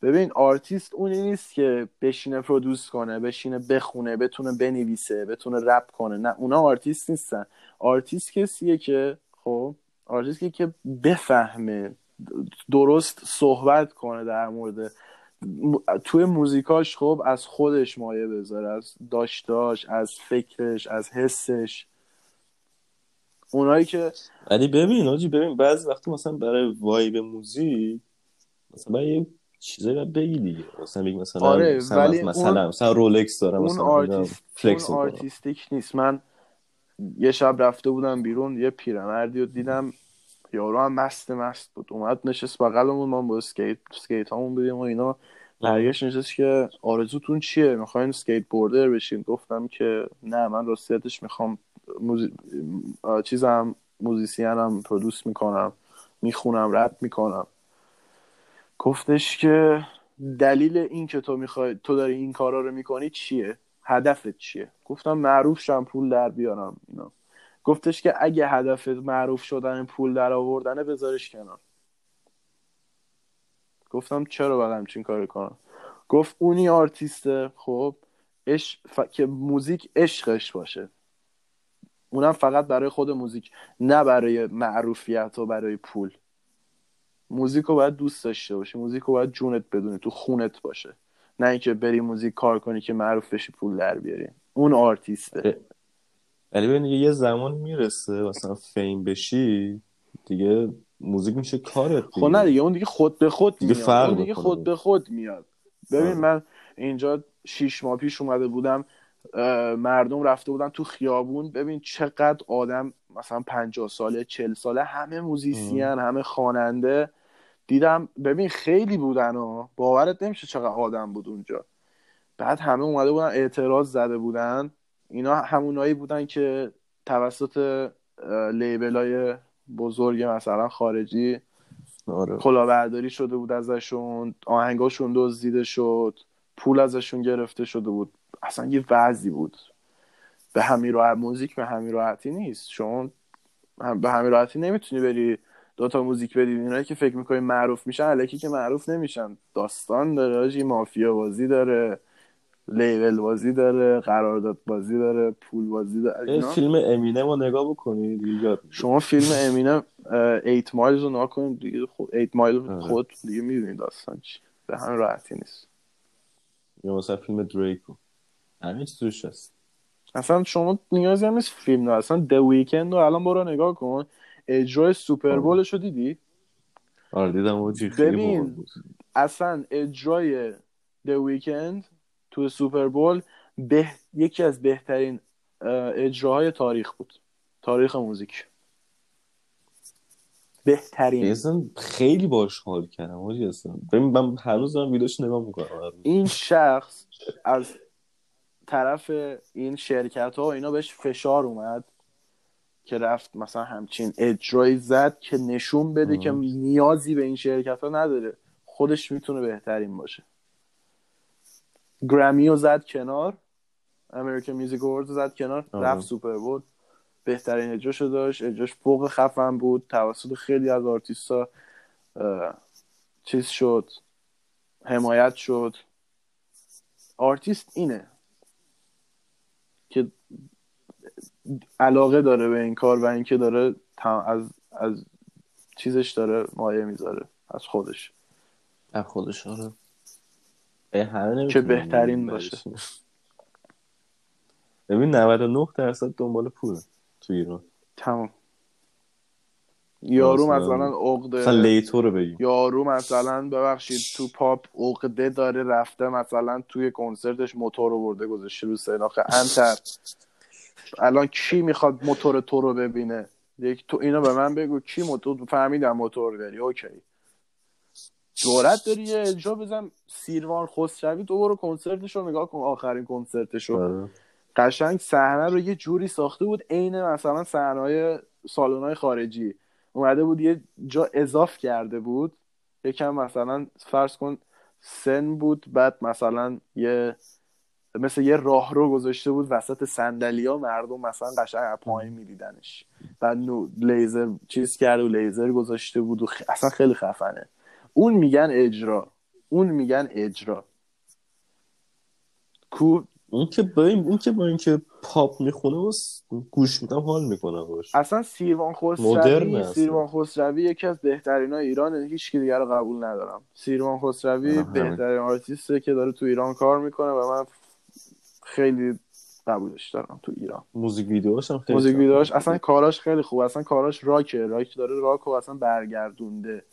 ببین آرتیست اونی نیست که بشینه produce کنه بشینه بخونه بتونه بنویسه بتونه رپ کنه. نه اونا آرتیست نیستن. آرتیست کسیه که خب آرتیست که بفهمه درست صحبت کنه در مورد توی موزیکاش خب از خودش مایه بذاره از داشتاش از فکرش از حسش. اونایی که ولی ببین آجی ببین بعضی وقتی مثلا برای vibe موزیک مثلا یه چیزایی باید بگی دیگه. مثلا بگی مثلا آره، مثلا, ولی مثلا, اون- مثلا رولکس دارم اون مثلا آرتیست flex اون artistic نیست. من یه شب رفته بودم بیرون یه پیرمردی رو دیدم یارو هم مست مست بود. اومد نشست بغلمون ما با اسکیت اسکیت همون بودیم و اینا. برگشت نشست که آرزوتون چیه؟ می‌خواین skateboarder بشین. گفتم که نه من راستیتش می‌خوام موزی... چیزم موزیسینم produce می‌کنم می‌خونم رپ می‌کنم. گفتش که دلیل این که تو می‌خوای تو داری این کارا رو می‌کنی چیه؟ هدفت چیه؟ گفتم معروف شم پول در بیارم اینا. گفتش که اگه هدفت معروف شدن پول در آوردنه بذارش کنار. گفتم چرا باید همچین کار کنم؟ گفت اونی آرتیسته خب اش... ف... که موزیک عشقش باشه. اونم فقط برای خود موزیک نه برای معروفیت و برای پول. موزیک رو باید دوست داشته باشی موزیک رو باید جونت بدونی تو خونت باشه. نه اینکه بری موزیک کار کنی که معروف بشی پول در بیاری. اون آرتیسته. ولی ببین دیگه یه زمان می‌رسه مثلا fame بشی دیگه موزیک میشه کارت خب نه دیگه. اون دیگه خود به خود دیگه میاد. فرق اون دیگه. خود به خود میاد. ببین آره. من اینجا شیش ماه پیش اومده بودم مردم رفته بودن تو خیابون. ببین چقدر آدم مثلا پنجاه ساله چل ساله همه موزیسین همه خواننده. دیدم ببین خیلی بودن و باورت نمیشه چقدر آدم بود اونجا. بعد همه اومده بودن اعتراض زده بودن. اینا همونایی بودن که توسط لیبل های بزرگ مثلا خارجی آره. کلاهبرداری شده بود ازشون. آهنگاشون دزدیده شد. پول ازشون گرفته شده بود. اصلا یه وضعی بود. به همین راحت موزیک به همین راحتی نیست. شما هم- به همین راحتی نمی‌تونی بری دوتا موزیک بدی. اینایی که فکر می‌کنی معروف میشن الکی که معروف نمیشن. داستان داره حاجی، مافیا بازی داره لیبل بازی داره قرارداد بازی داره پول بازی داره اینا. فیلم امینم رو نگاه بکنی دیگه یاد می‌گیری. شما فیلم امینم ایت مایلز رو نکنیم دیگه خود ایت مایل آره. خود دیگه می‌دونید داستان چی به همین راحتی نیست. یا مثلا فیلم دریکو همه چیز توش هست. اصلا شما نیازی هم نیست فیلم نه اصلا د ویکند رو الان برو نگاه کن. اجرای سوپر بولش رو دیدی؟ آره دیدم ببین. اصلا اجرای د ویکند تو سوپر بول به... یکی از بهترین اه، اجراهای تاریخ بود. تاریخ موزیک. بهترین. اصلا خیلی باش حال کردم اصلا. ببین من هنوز دارم ویدیوش نگاه می‌کنم. این شخص از طرف این شرکت ها و اینا بهش فشار اومد که رفت مثلا همچین اجرایی زد که نشون بده آه. که نیازی به این شرکت ها نداره. خودش می‌تونه بهترین باشه. Grammy رو زد کنار. American Music Award زد کنار. آه. رفت Super Bowl بهترین اجراشو داشت. اجراش فوق خفن بود. توسط خیلی از آرتیستا چیز شد. حمایت شد. آرتیست اینه. که علاقه داره به این کار و اینکه داره از از چیزش داره مایه می‌ذاره از خودش از خودش آره نمی‌تونن که بهترین. باشه. ببین 99 درصد دنبال پوله تو ایران تمام یارو مثلا- مثلا مثلا عقده لیتو رو بگیم. یارو مثلا ببخشید تو پاپ عقده داره رفته مثلا توی کنسرتش موتور رو برده گذاشته رو سناخ انتر الان کی می‌خواد موتور تو رو ببینه؟ یک تو اینو به من بگو کی موتور؟ فهمیدم موتور داری اوکی. جورت داری یه اجرا بزن سیروان خسروی تو برو کنسرتش رو نگاه کن آخرین کنسرتش رو. آره. قشنگ صحنه رو یه جوری ساخته بود عین مثلا صحنه سالن خارجی. اومده بود یه جا اضاف کرده بود. یکم مثلا فرض کن سن بود بعد مثلا یه مثل یه راهرو گذاشته بود وسط صندلیا مردم مثلا قشنگ پایین میدیدنش. بعد نو لیزر چیز کرده و لیزر گذاشته بود و خ- اصلا خیلی خفنه. اون میگن اجرا. اون میگن اجرا. کو اون که با این اون که با اینکه پاپ می‌خونه و گوش میدم حال می‌کنم باش اصلا سیروان خسروی. سیروان خسروی یکی از بهترین های ایرانه هیچ کی دیگر رو قبول ندارم سیروان خسروی آره،. بهترین آرتیسته که داره تو ایران کار می‌کنه و من خیلی قبولش دارم تو ایران موزیک ویدیوهاش هم خیلی موزیک. ویدیوهاش اصلا کاراش خیلی خوب اصلا کاراش راکه راک داره راک و اصلا برگردونده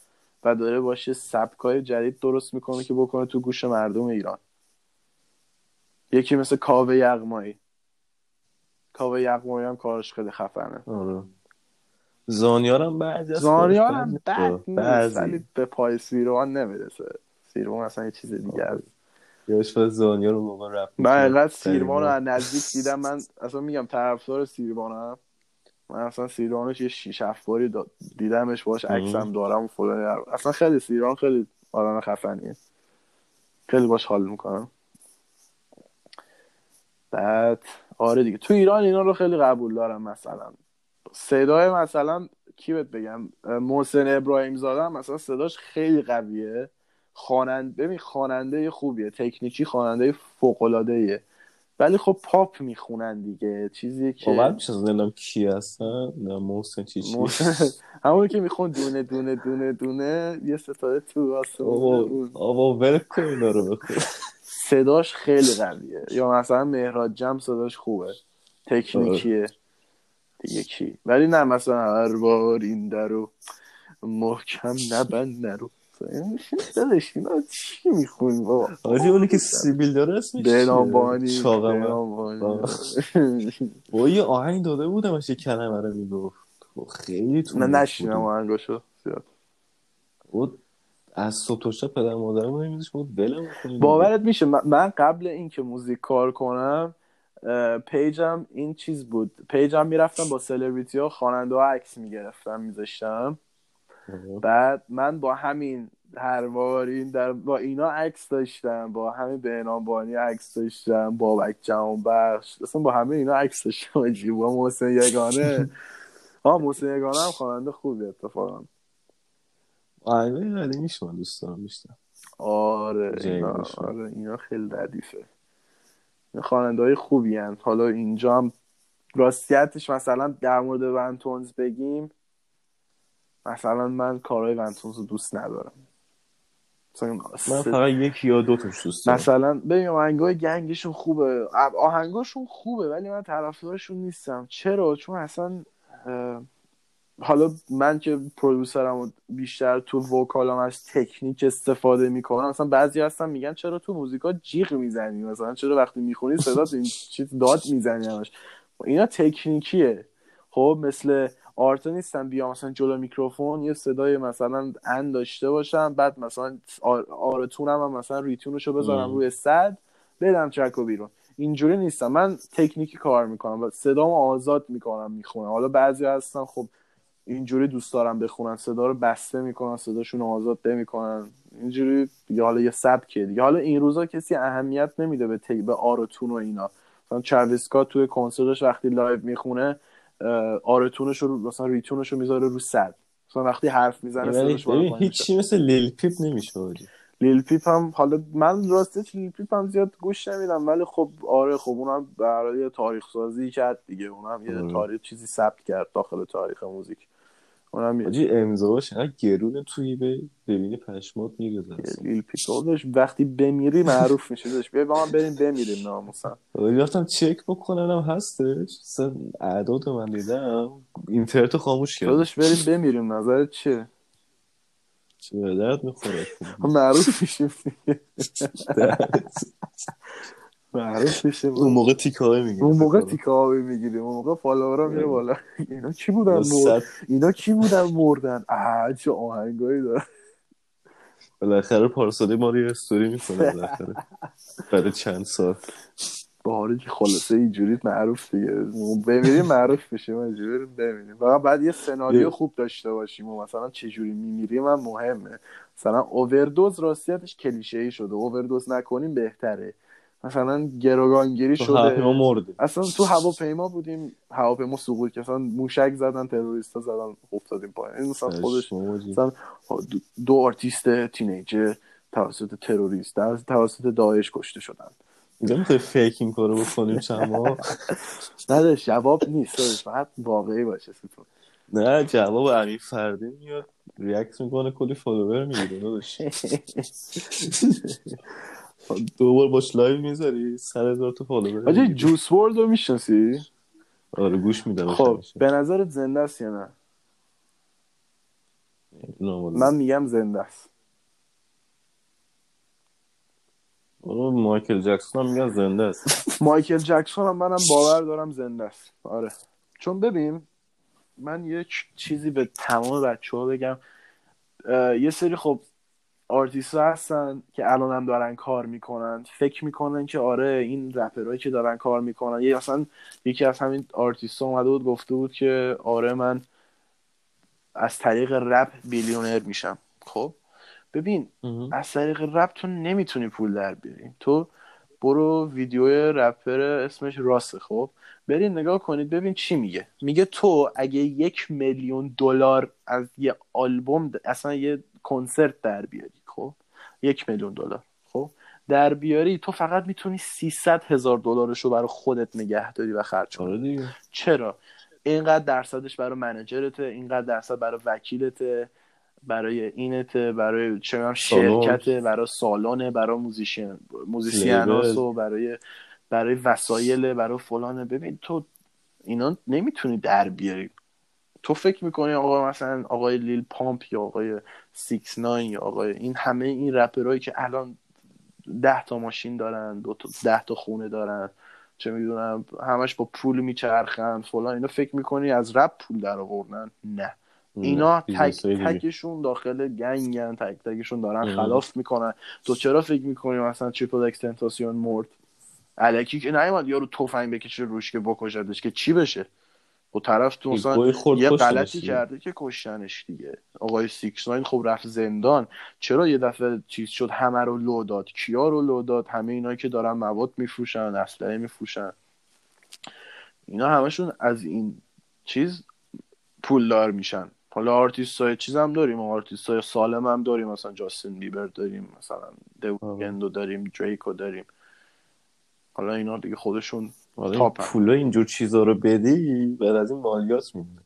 و داره باشه سبکای جدید درست می‌کنه که بکنه تو گوش مردم ایران یکی مثل کاوه یغمایی. کاوه یغمایی هم کارش خیلی خفنه. آره. زانیارم بعضی از زانیار کارش هم بد بد نیست. ولی به پای سیروان نمی‌رسه. سیروان اصلا یه چیز دیگه است. یادش باید زانیار رو موقع رفت من اینقدر سیروان رو از نزدیک دیدم من اصلا میگم طرفدار سیروانم من اصلا سیروانش یه شیش هفت باری دیدمش باش عکسم دارم و فلان اصلا خیلی سیروان خیلی آدم خفنیه. خیلی باش حال می‌کنم. بعد آره دیگه. تو ایران اینا رو خیلی قبول دارم مثلا. صدای مثلا کی بهت بگم؟ محسن ابراهیم زاده مثلا صداش خیلی قویه. خواننده ببین خواننده خوبیه تکنیکی خواننده فوق العاده ولی خب پاپ می‌خونن دیگه. چیزی که باور میشه نمی‌دونم کی هستن محسن چی چی. همون که میخون دونه دونه دونه دونه یه ستاره تو آسمون آبا ول کن رو بخون صداش خیلی قویه. یا مثلا مهراد جم صداش خوبه. تکنیکیه. دیگه کی؟ ولی نه مثلا هر بار این درو محکم نبند نرو دادش اینا چی می‌خونی بابا؟ آجی اونی که سیبیل داره اسمش بهنامبانی. با یه آهنگ داده بودم یه کلمه رو می‌گفت. خب خیلی تو نه نشینم آهنگاشو زیاد. بود از صبح تا شب پدر مادرم نمیدونش بود ولم باورت میشه من- قبل اینکه موزیک کار کنم پیجم این چیز بود. پیجم می‌رفتم با سلبریتی ها خواننده ها عکس می‌گرفتم میذاشتم. بعد من با همین هر بار این در با اینا عکس داشتم با همین بهنامبانی عکس داشتم بابک جهان بخش اصلا با همه اینا عکس داشتم. با محسن یگانه. ها محسن یگانه هم خواننده خوبی اتفاقا. آهنگای قدیمیش من دوست دارم بیشتر آره اینا جیمش. آره اینا خیلی ردیفه. این خواننده های خوبی هن. حالا اینجا هم راستیتش مثلا در مورد ونتونز بگیم مثلا من کارهای ونتونز رو دوست ندارم. من فقط یک یا دو تاش دوست دارم. مثلا ببین آهنگای گنگشون خوبه. آهنگاشون خوبه ولی من طرفدارشون نیستم. چرا؟ چون اصلا حالا من که پرودوسرم بیشتر تو وکالام از تکنیک استفاده می‌کنم مثلا بعضی هستن میگن چرا تو موزیکا جیغ می‌زنی؟ مثلا چرا وقتی می‌خونی صدا این چیز داد می‌زنی همش؟ اینا تکنیکیه. خب مثل آرتا نیستن بیا مثلا جلو میکروفون یه صدای مثلا ان داشته باشم بعد مثلا آرتونم هم مثلا ریتونشو بذارم روی صد بدم چکو بیرون. اینجوری نیستم. من تکنیکی کار می‌کنم و صدامو آزاد می‌کنم می‌خونم. حالا بعضی هستن خب اینجوری دوست دارم بخونن. صدا رو بسته می‌کنن صداشون آزاد نمی‌کنن. اینجوری دیگه حالا یه سبکه. دیگه حالا این روزا کسی اهمیت نمیده به تی... به Auto-Tune و اینا. مثلا چاویسکا توی کنسرتش وقتی live می‌خونه Auto-Tune ش رو مثلا retune ش رو می‌ذاره رو صد مثلا وقتی حرف می‌زنه صداش هیچی مثل لیل پیپ نمیشه لیل پیپ هم حالا من راستش لیل پیپ هم زیاد گوش نمیدم ولی خب آره خب اونم برای تاریخ سازی کرد دیگه اونم یه آره. تاریخ چیزی ثبت کرد داخل تاریخ موزیک. اونم حاجی امضاش گرونه توی به ببینی پشمات میگذره لیل پیکالش وقتی بمیری معروف میشه داشت. بیا با من بریم بمیریم ناموسا رفتم چک بکنم هستش. اصلا اعداد من دیدم. اینترنت خاموش کرد داداش بریم بمیریم نظرت چیه؟ چه درد می‌خوره معروف میشیم معروف میشه. اون موقع تیکه می‌گیریم اون موقع تیکه می‌گیریم اون موقع فالوورا میره بالا. اینا کی بودن مرد؟ اینا کی بودن مردن؟ آ چه آهنگایی داره بالاخره پارسالی ما رو استوری می‌کنه بالاخره. بعد چند سال. با که خلاصه اینجوری معروف دیگه. بمیریم معروف بشیم اینجوری ببینیم. فقط بعد یه سناریو خوب داشته باشیم و مثلا چه جوری میمیریم هم مهمه. مثلا اووردوز راستیتش کلیشه ای شده. اووردوز نکنیم بهتره. مثلا گروگانگیری شده. اصلا تو هواپیما بودیم هواپیما سقوط که مثلا موشک زدن تروریستا زدن افتادیم پایین. این مثلا خودش مثلا دو آرتیست تینیجر توسط تروریست توسط داعش کشته شدن. می‌خوای فیک این کارو بکنیم چما نه جواب نیست فقط واقعی باشه ستون نه جواب امیر فردی میاد. ریاکت می‌کنه کلی فالوور می‌گیره دوبار باش لایو می‌ذاری سر هزار تا فالوور آجا جوس ورد رو می‌شناسی؟ آره گوش میدم خب به نظرت زنده است یا نه؟ من میگم زنده است. مایکل جکسون هم میگن زنده است. مایکل جکسون هم منم باور دارم زنده است. آره. چون ببین من یک چیزی به تمام بچه ها بگم یه سری خب آرتیست هستن که الان هم دارن کار می‌کنن. فکر می‌کنن که آره این رپرهایی که دارن کار می‌کنن. یه اصلا یکی از همین آرتیست اومده بود گفته بود که آره من از طریق رپ billionaire میشم. خب؟ ببین از طریق رپ تو نمی‌تونی پول در بیاری. تو برو ویدیو رپر اسمش راسه خب؟ برین نگاه کنید ببین چی میگه. میگه تو اگه یک میلیون دلار از یه آلبوم اصلا یه کنسرت در بیاری خب؟ یک میلیون دلار خب؟ در بیاری تو فقط می‌تونی 300 هزار دلارش رو برای خودت نگه داری و خرج کنی. آره چرا؟ اینقدر درصدش برای منجرته اینقدر درصد برای وکیلته. برای اینته برای چه شرکته برای سالانه برای موزیشین موزیسیناسو برای برای وسایل برای فلانه ببین تو اینا نمی‌تونی در بیاری. تو فکر می‌کنی آقا مثلا آقای لیل پامپ یا آقای سیکس ناین یا آقای این همه این رپرهایی که الان ده تا ماشین دارن دو تا ده تا خونه دارن چه می‌دونم همش با پول میچرخن فلان. اینا فکر می‌کنی از رپ پول در آوردن؟ نه. اینا تک تکشون داخل gang ن تک تکشون دارن خلاف می‌کنن. تو چرا فکر می‌کنی مثلا تریپل اکستنتاسیون مرد؟ الکی که نیومد یارو تفنگ بکشه روش که بکشدش که چی بشه؟ و طرف تو مثلا یه غلطی کرده که کشتنش دیگه. آقای سیکس ناین خب رفت زندان. چرا یه دفعه چیز شد؟ همه رو لو داد. کیا رو لو داد؟ همه اینایی که دارن مواد میفروشن اسلحه میفروشن. اینا همشون از این چیز پولدار میشن. حالا آرتیست های چیز هم داریم آرتیست های سالم هم داریم مثلا جاستین بیبر داریم مثلا دوگندو داریم دریکو داریم. حالا اینا دیگه خودشون پولا اینجور چیزا رو بدی بعد از این مالیات میمونه.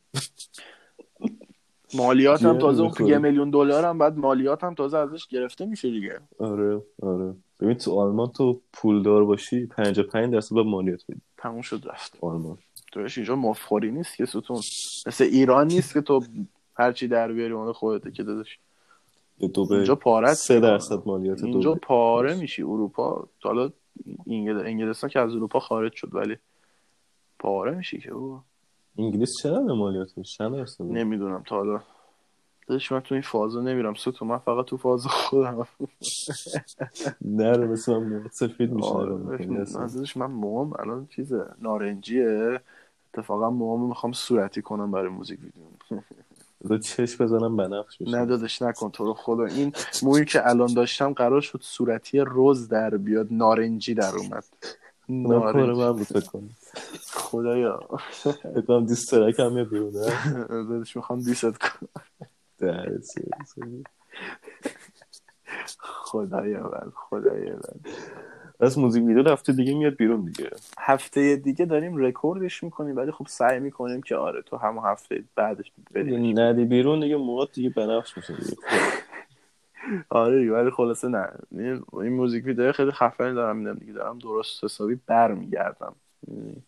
مالیات هم تازه اون. یه میلیون دلار هم بعد مالیات هم تازه ازش گرفته میشه دیگه. آره آره. ببین تو آلمان تو پولدار باشی 55 درصد به مالیات بدی. تموم شد رفت. آلمان. توش اینجا مفخوری نیست که ستون. مثل ایران نیست که تو هرچی در بیاری اون خودته که داداش. اینجا به پارت 3 درصد مالیات اینجا دو پاره میشی. اروپا حالا انگل... انگلستان که از اروپا خارج شد ولی پاره میشی که بابا. انگلیس چرا به مالیاتش چند درصد نمی‌دونم تا حالا. داداش من تو این فازا نمیرم. ستون من فقط تو فاز خودم. نه رو مثل من سفید میشه آره، من موام الان چیزه نارنجیه. اتفاقا موامو می‌خوام صورتی کنم برای موزیک ویدیو. بذار چشم بزنم بنفش بشه نه داداش نکن. تو رو خدا. این مویی که الان داشتم قرار شد صورتی روز در بیاد نارنجی در اومد. نارنجی. خدایا. فکر کنم دیسترک هم میاد بیرون نه؟ داداش می‌خوام دیست کنم. خدایا من خدایا من از موزیک ویدیو هفته دیگه میاد بیرون دیگه. هفته دیگه داریم رکوردش می‌کنیم ولی خب سعی می‌کنیم که آره تو همون هفته بعدش بریم. ندی بیرون دیگه موقع دیگه بنفش میشه دیگه. آره ولی خلاصه نه. این, این موزیک ویدیو خیلی خفنی دارم میدم دیگه. دارم درست حسابی برمیگردم. یعنی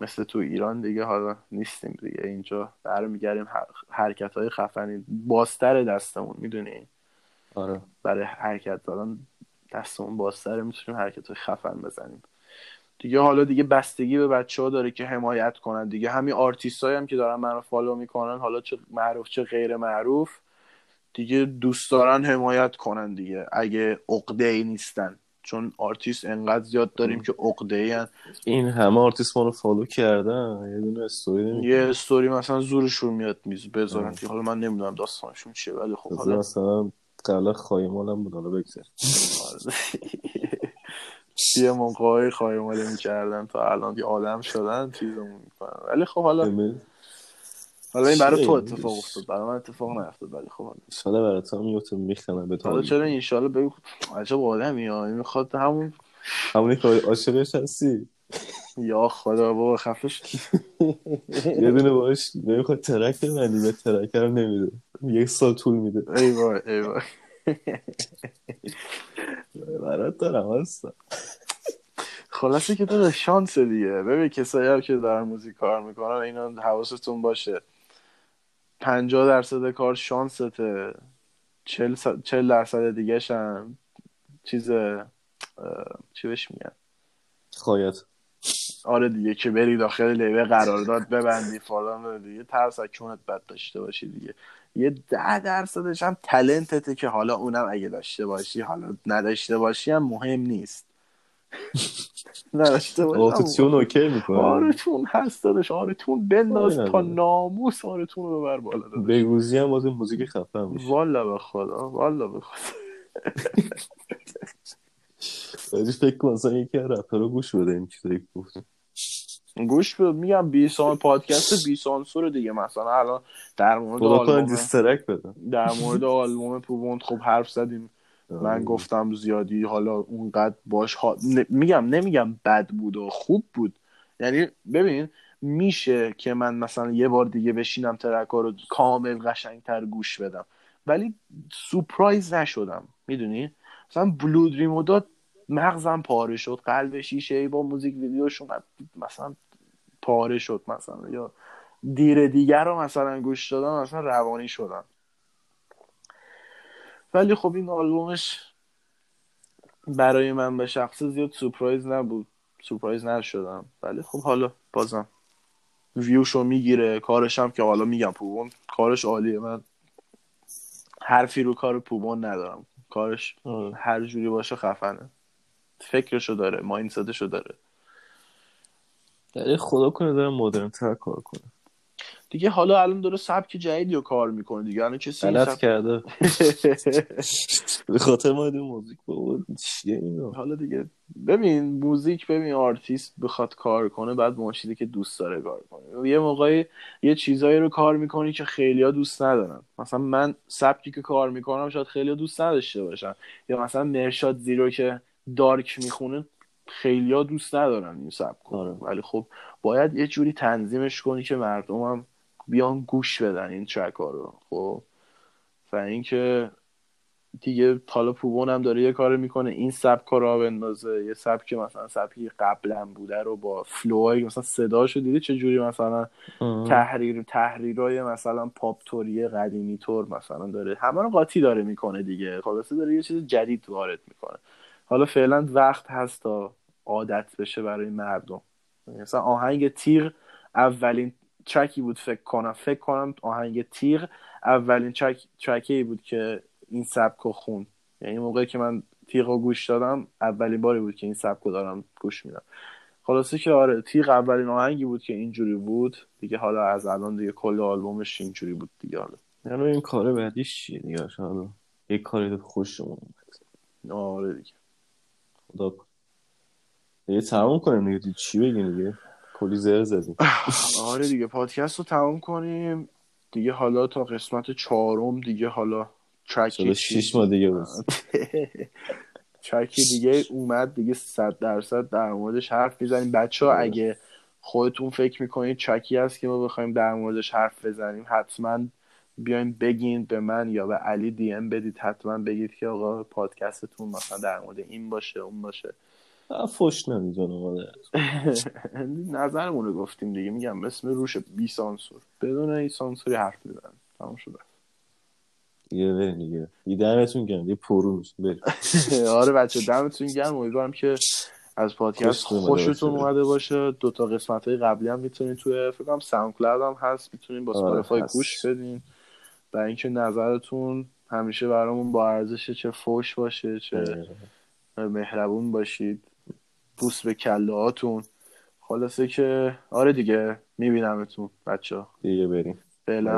مثل تو ایران دیگه حالا نیستیم دیگه. اینجا برمیگردیم حرکت های خفنی بازتر دستمون می‌دونی؟ آره. برای حرکت دادن دستمون بازتره می‌تونیم حرکت خفن بزنیم. دیگه حالا دیگه بستگی به بچه ها داره که حمایت کنن. دیگه همین آرتیست هم که دارن منو follow می‌کنن حالا چه معروف چه غیر معروف دیگه دوست دارن حمایت کنن دیگه اگه عقده ای نیستن. چون آرتیست انقدر زیاد داریم که عقده ای این همه آرتیست ما رو follow کردن. یه دونه استوری. یه استوری مثلا زورشون میاد میز بذارن که حالا من نمی‌دونم داستانشون چیه ولی خب حالا مثلا قبلا خایمالم بود حالا بگذار. یه موقعی خواهی می‌کردن تا الان یه آدم شدن چیزمون می‌کنن. ولی خب حالا حالا این برای تو؟ اتفاق افتاد. برای من اتفاق نیفتاد ولی خب حالا برات هم میفته میخنم به حالا تو چرا انشالله بگو؟ عجب آدمی ها. می‌خواد همون همونی که عاشقش هستی؟ یا خدا بابا خفش یه دونه باش نمی‌خواد ترک ببندی به ترک رو نمیده. یک سال طول میده. ای وای ای وای. برات دارم هستم خلاصه که تو شانس دیگه. ببین کسایی هم که دارن موزیک کار می‌کنن اینا حواستون باشه. پنجاه درصد کار شانسته. چل, س... چل درصد دیگه هم چیز. چی بهش میگن؟ خواهیت آره دیگه که بری داخل label قرارداد ببندی فلان دیگه ترس از کونت بد داشته باشی دیگه. یه ده درصدش هم talent ته که حالا اونم اگه داشته باشی حالا نداشته باشی هم مهم نیست. نداشته باشی auto-tune OK می‌کنه آرتون هست دادش آرتون بنداز آره، تا آره. ناموس آرتون رو ببر بالا دادش بگوزی هم باز موزیک خفن میشه. والا به خدا والا به خدا. ولی فکر کن مثلا یکی از رپرها گوش بده این چیزایی گفت گوش بده. میگم بی سان پادکست بی سانسور دیگه مثلا الان در مورد آلبوم دیسترک بدن در مورد آلبوم پووند خب حرف زدیم. من گفتم زیادی حالا اونقدر باش ها... ن- میگم نمیگم بد بود و خوب بود. یعنی ببین میشه که من مثلا یه بار دیگه بشینم ترکا رو کامل قشنگتر گوش بدم. ولی surprise نشدم. می‌دونی؟ مثلا بلود ریمو مغزم پاره شد قلب شیشه ای با موزیک ویدیوشون مثلا پاره شد مثلا یا دیر دیگر رو مثلا گوش دادم مثلا روانی شدم. ولی خب این آلبومش برای من به شخص زیاد surprise نبود. surprise نشدم. ولی خب حالا بازم ویوشو می‌گیره. کارش هم که حالا میگم پوبون کارش عالیه. من حرفی رو کار پوبون ندارم. کارش آره. هر جوری باشه خفنه. فکرشو داره مایندستشو داره. یعنی خدا کنه داره مدرن تر کار کنه. دیگه حالا الان داره سبک جدیدی رو کار می‌کنه دیگه. الان کسی این غلط سبک- کرده. به خاطر ما موزیک بابا چیه اینا؟ حالا دیگه ببین موزیک ببین آرتیست بخواد کار کنه بعد با اون چیزی که دوست داره کار کنه. یه موقعی یه چیزایی رو کار می‌کنی که خیلیا دوست ندارن. مثلا من سبکی که کار می‌کنم شاید خیلیا دوست نداشته باشن. یا مثلا مرشاد زیرو که dark می‌خونه خیلیا دوست ندارن این سبک. آره. ولی خب باید یه جوری تنظیمش کنی که مردم هم بیان گوش بدن این track ها رو. خب؟ و اینکه دیگه حالا پوبون هم داره یه کار می‌کنه این سبک رو بندازه. یه سبک مثلا سبکی قبلا بوده رو با فلوهای مثلا صداشو دیدی چه جوری مثلا تحریر تحریرای مثلا پاپ توری قدیمی تور مثلا داره. همه رو قاطی داره می‌کنه دیگه. خلاصه داره یه چیز جدید وارد می‌کنه. حالا فعلا وقت هست تا عادت بشه برای مردم. مثلا آهنگ تیر اولین ترکی بود فکر کنم. فکر کنم آهنگ تیر اولین ترک ترکی بود که این سبک رو خون. یعنی موقعی که من تیغ رو گوش دادم اولین باری بود که این سبک رو دارم گوش میدم. خلاصه که آره تیغ اولین آهنگی بود که اینجوری بود. دیگه حالا از الان دیگه کل آلبومش اینجوری بود دیگه حالا. یعنی این کار بعدیش چیه دیگه؟ حالا یک کاری خوشمون آره دیگه. خدا. دیگه تمام کنیم دیگه. چی بگیم دیگه؟ کلی زر زدیم. آره دیگه. پادکست رو تمام کنیم. دیگه حالا تا قسمت چهارم دیگه حالا ترک شیش ماه دیگه ترک دیگه اومد دیگه صد درصد در موردش حرف می‌زنیم. بچه ها اگه خودتون فکر می‌کنید چکی هست که ما بخوایم در موردش حرف بزنیم حتما بیاین بگین به من یا به علی دی ام بدید حتما بگید که آقا پادکستتون مثلا در مورد این باشه اون باشه. فش نمی‌دونه نظرمون رو گفتیم دیگه میگم اسم روش بی سانسور. بدون این سانسوری حرف می‌زنم. تمام شده دیگه بریم دیگه. یه دمتون گرم یه پرو آره بچه دمتون گرم. امیدوارم که از پادکست خوشتون اومده باشه. دو تا قسمت های قبلی هم می‌تونین توی فکر کنم SoundCloud هم هست. می‌تونین با Spotify آره گوش بدین. برای اینکه نظرتون همیشه برامون با ارزش چه فوش باشه چه. مهربون باشید. بوس به کله هاتون خلاصه که آره دیگه میبینمتون بچه دیگه بریم. فعلا.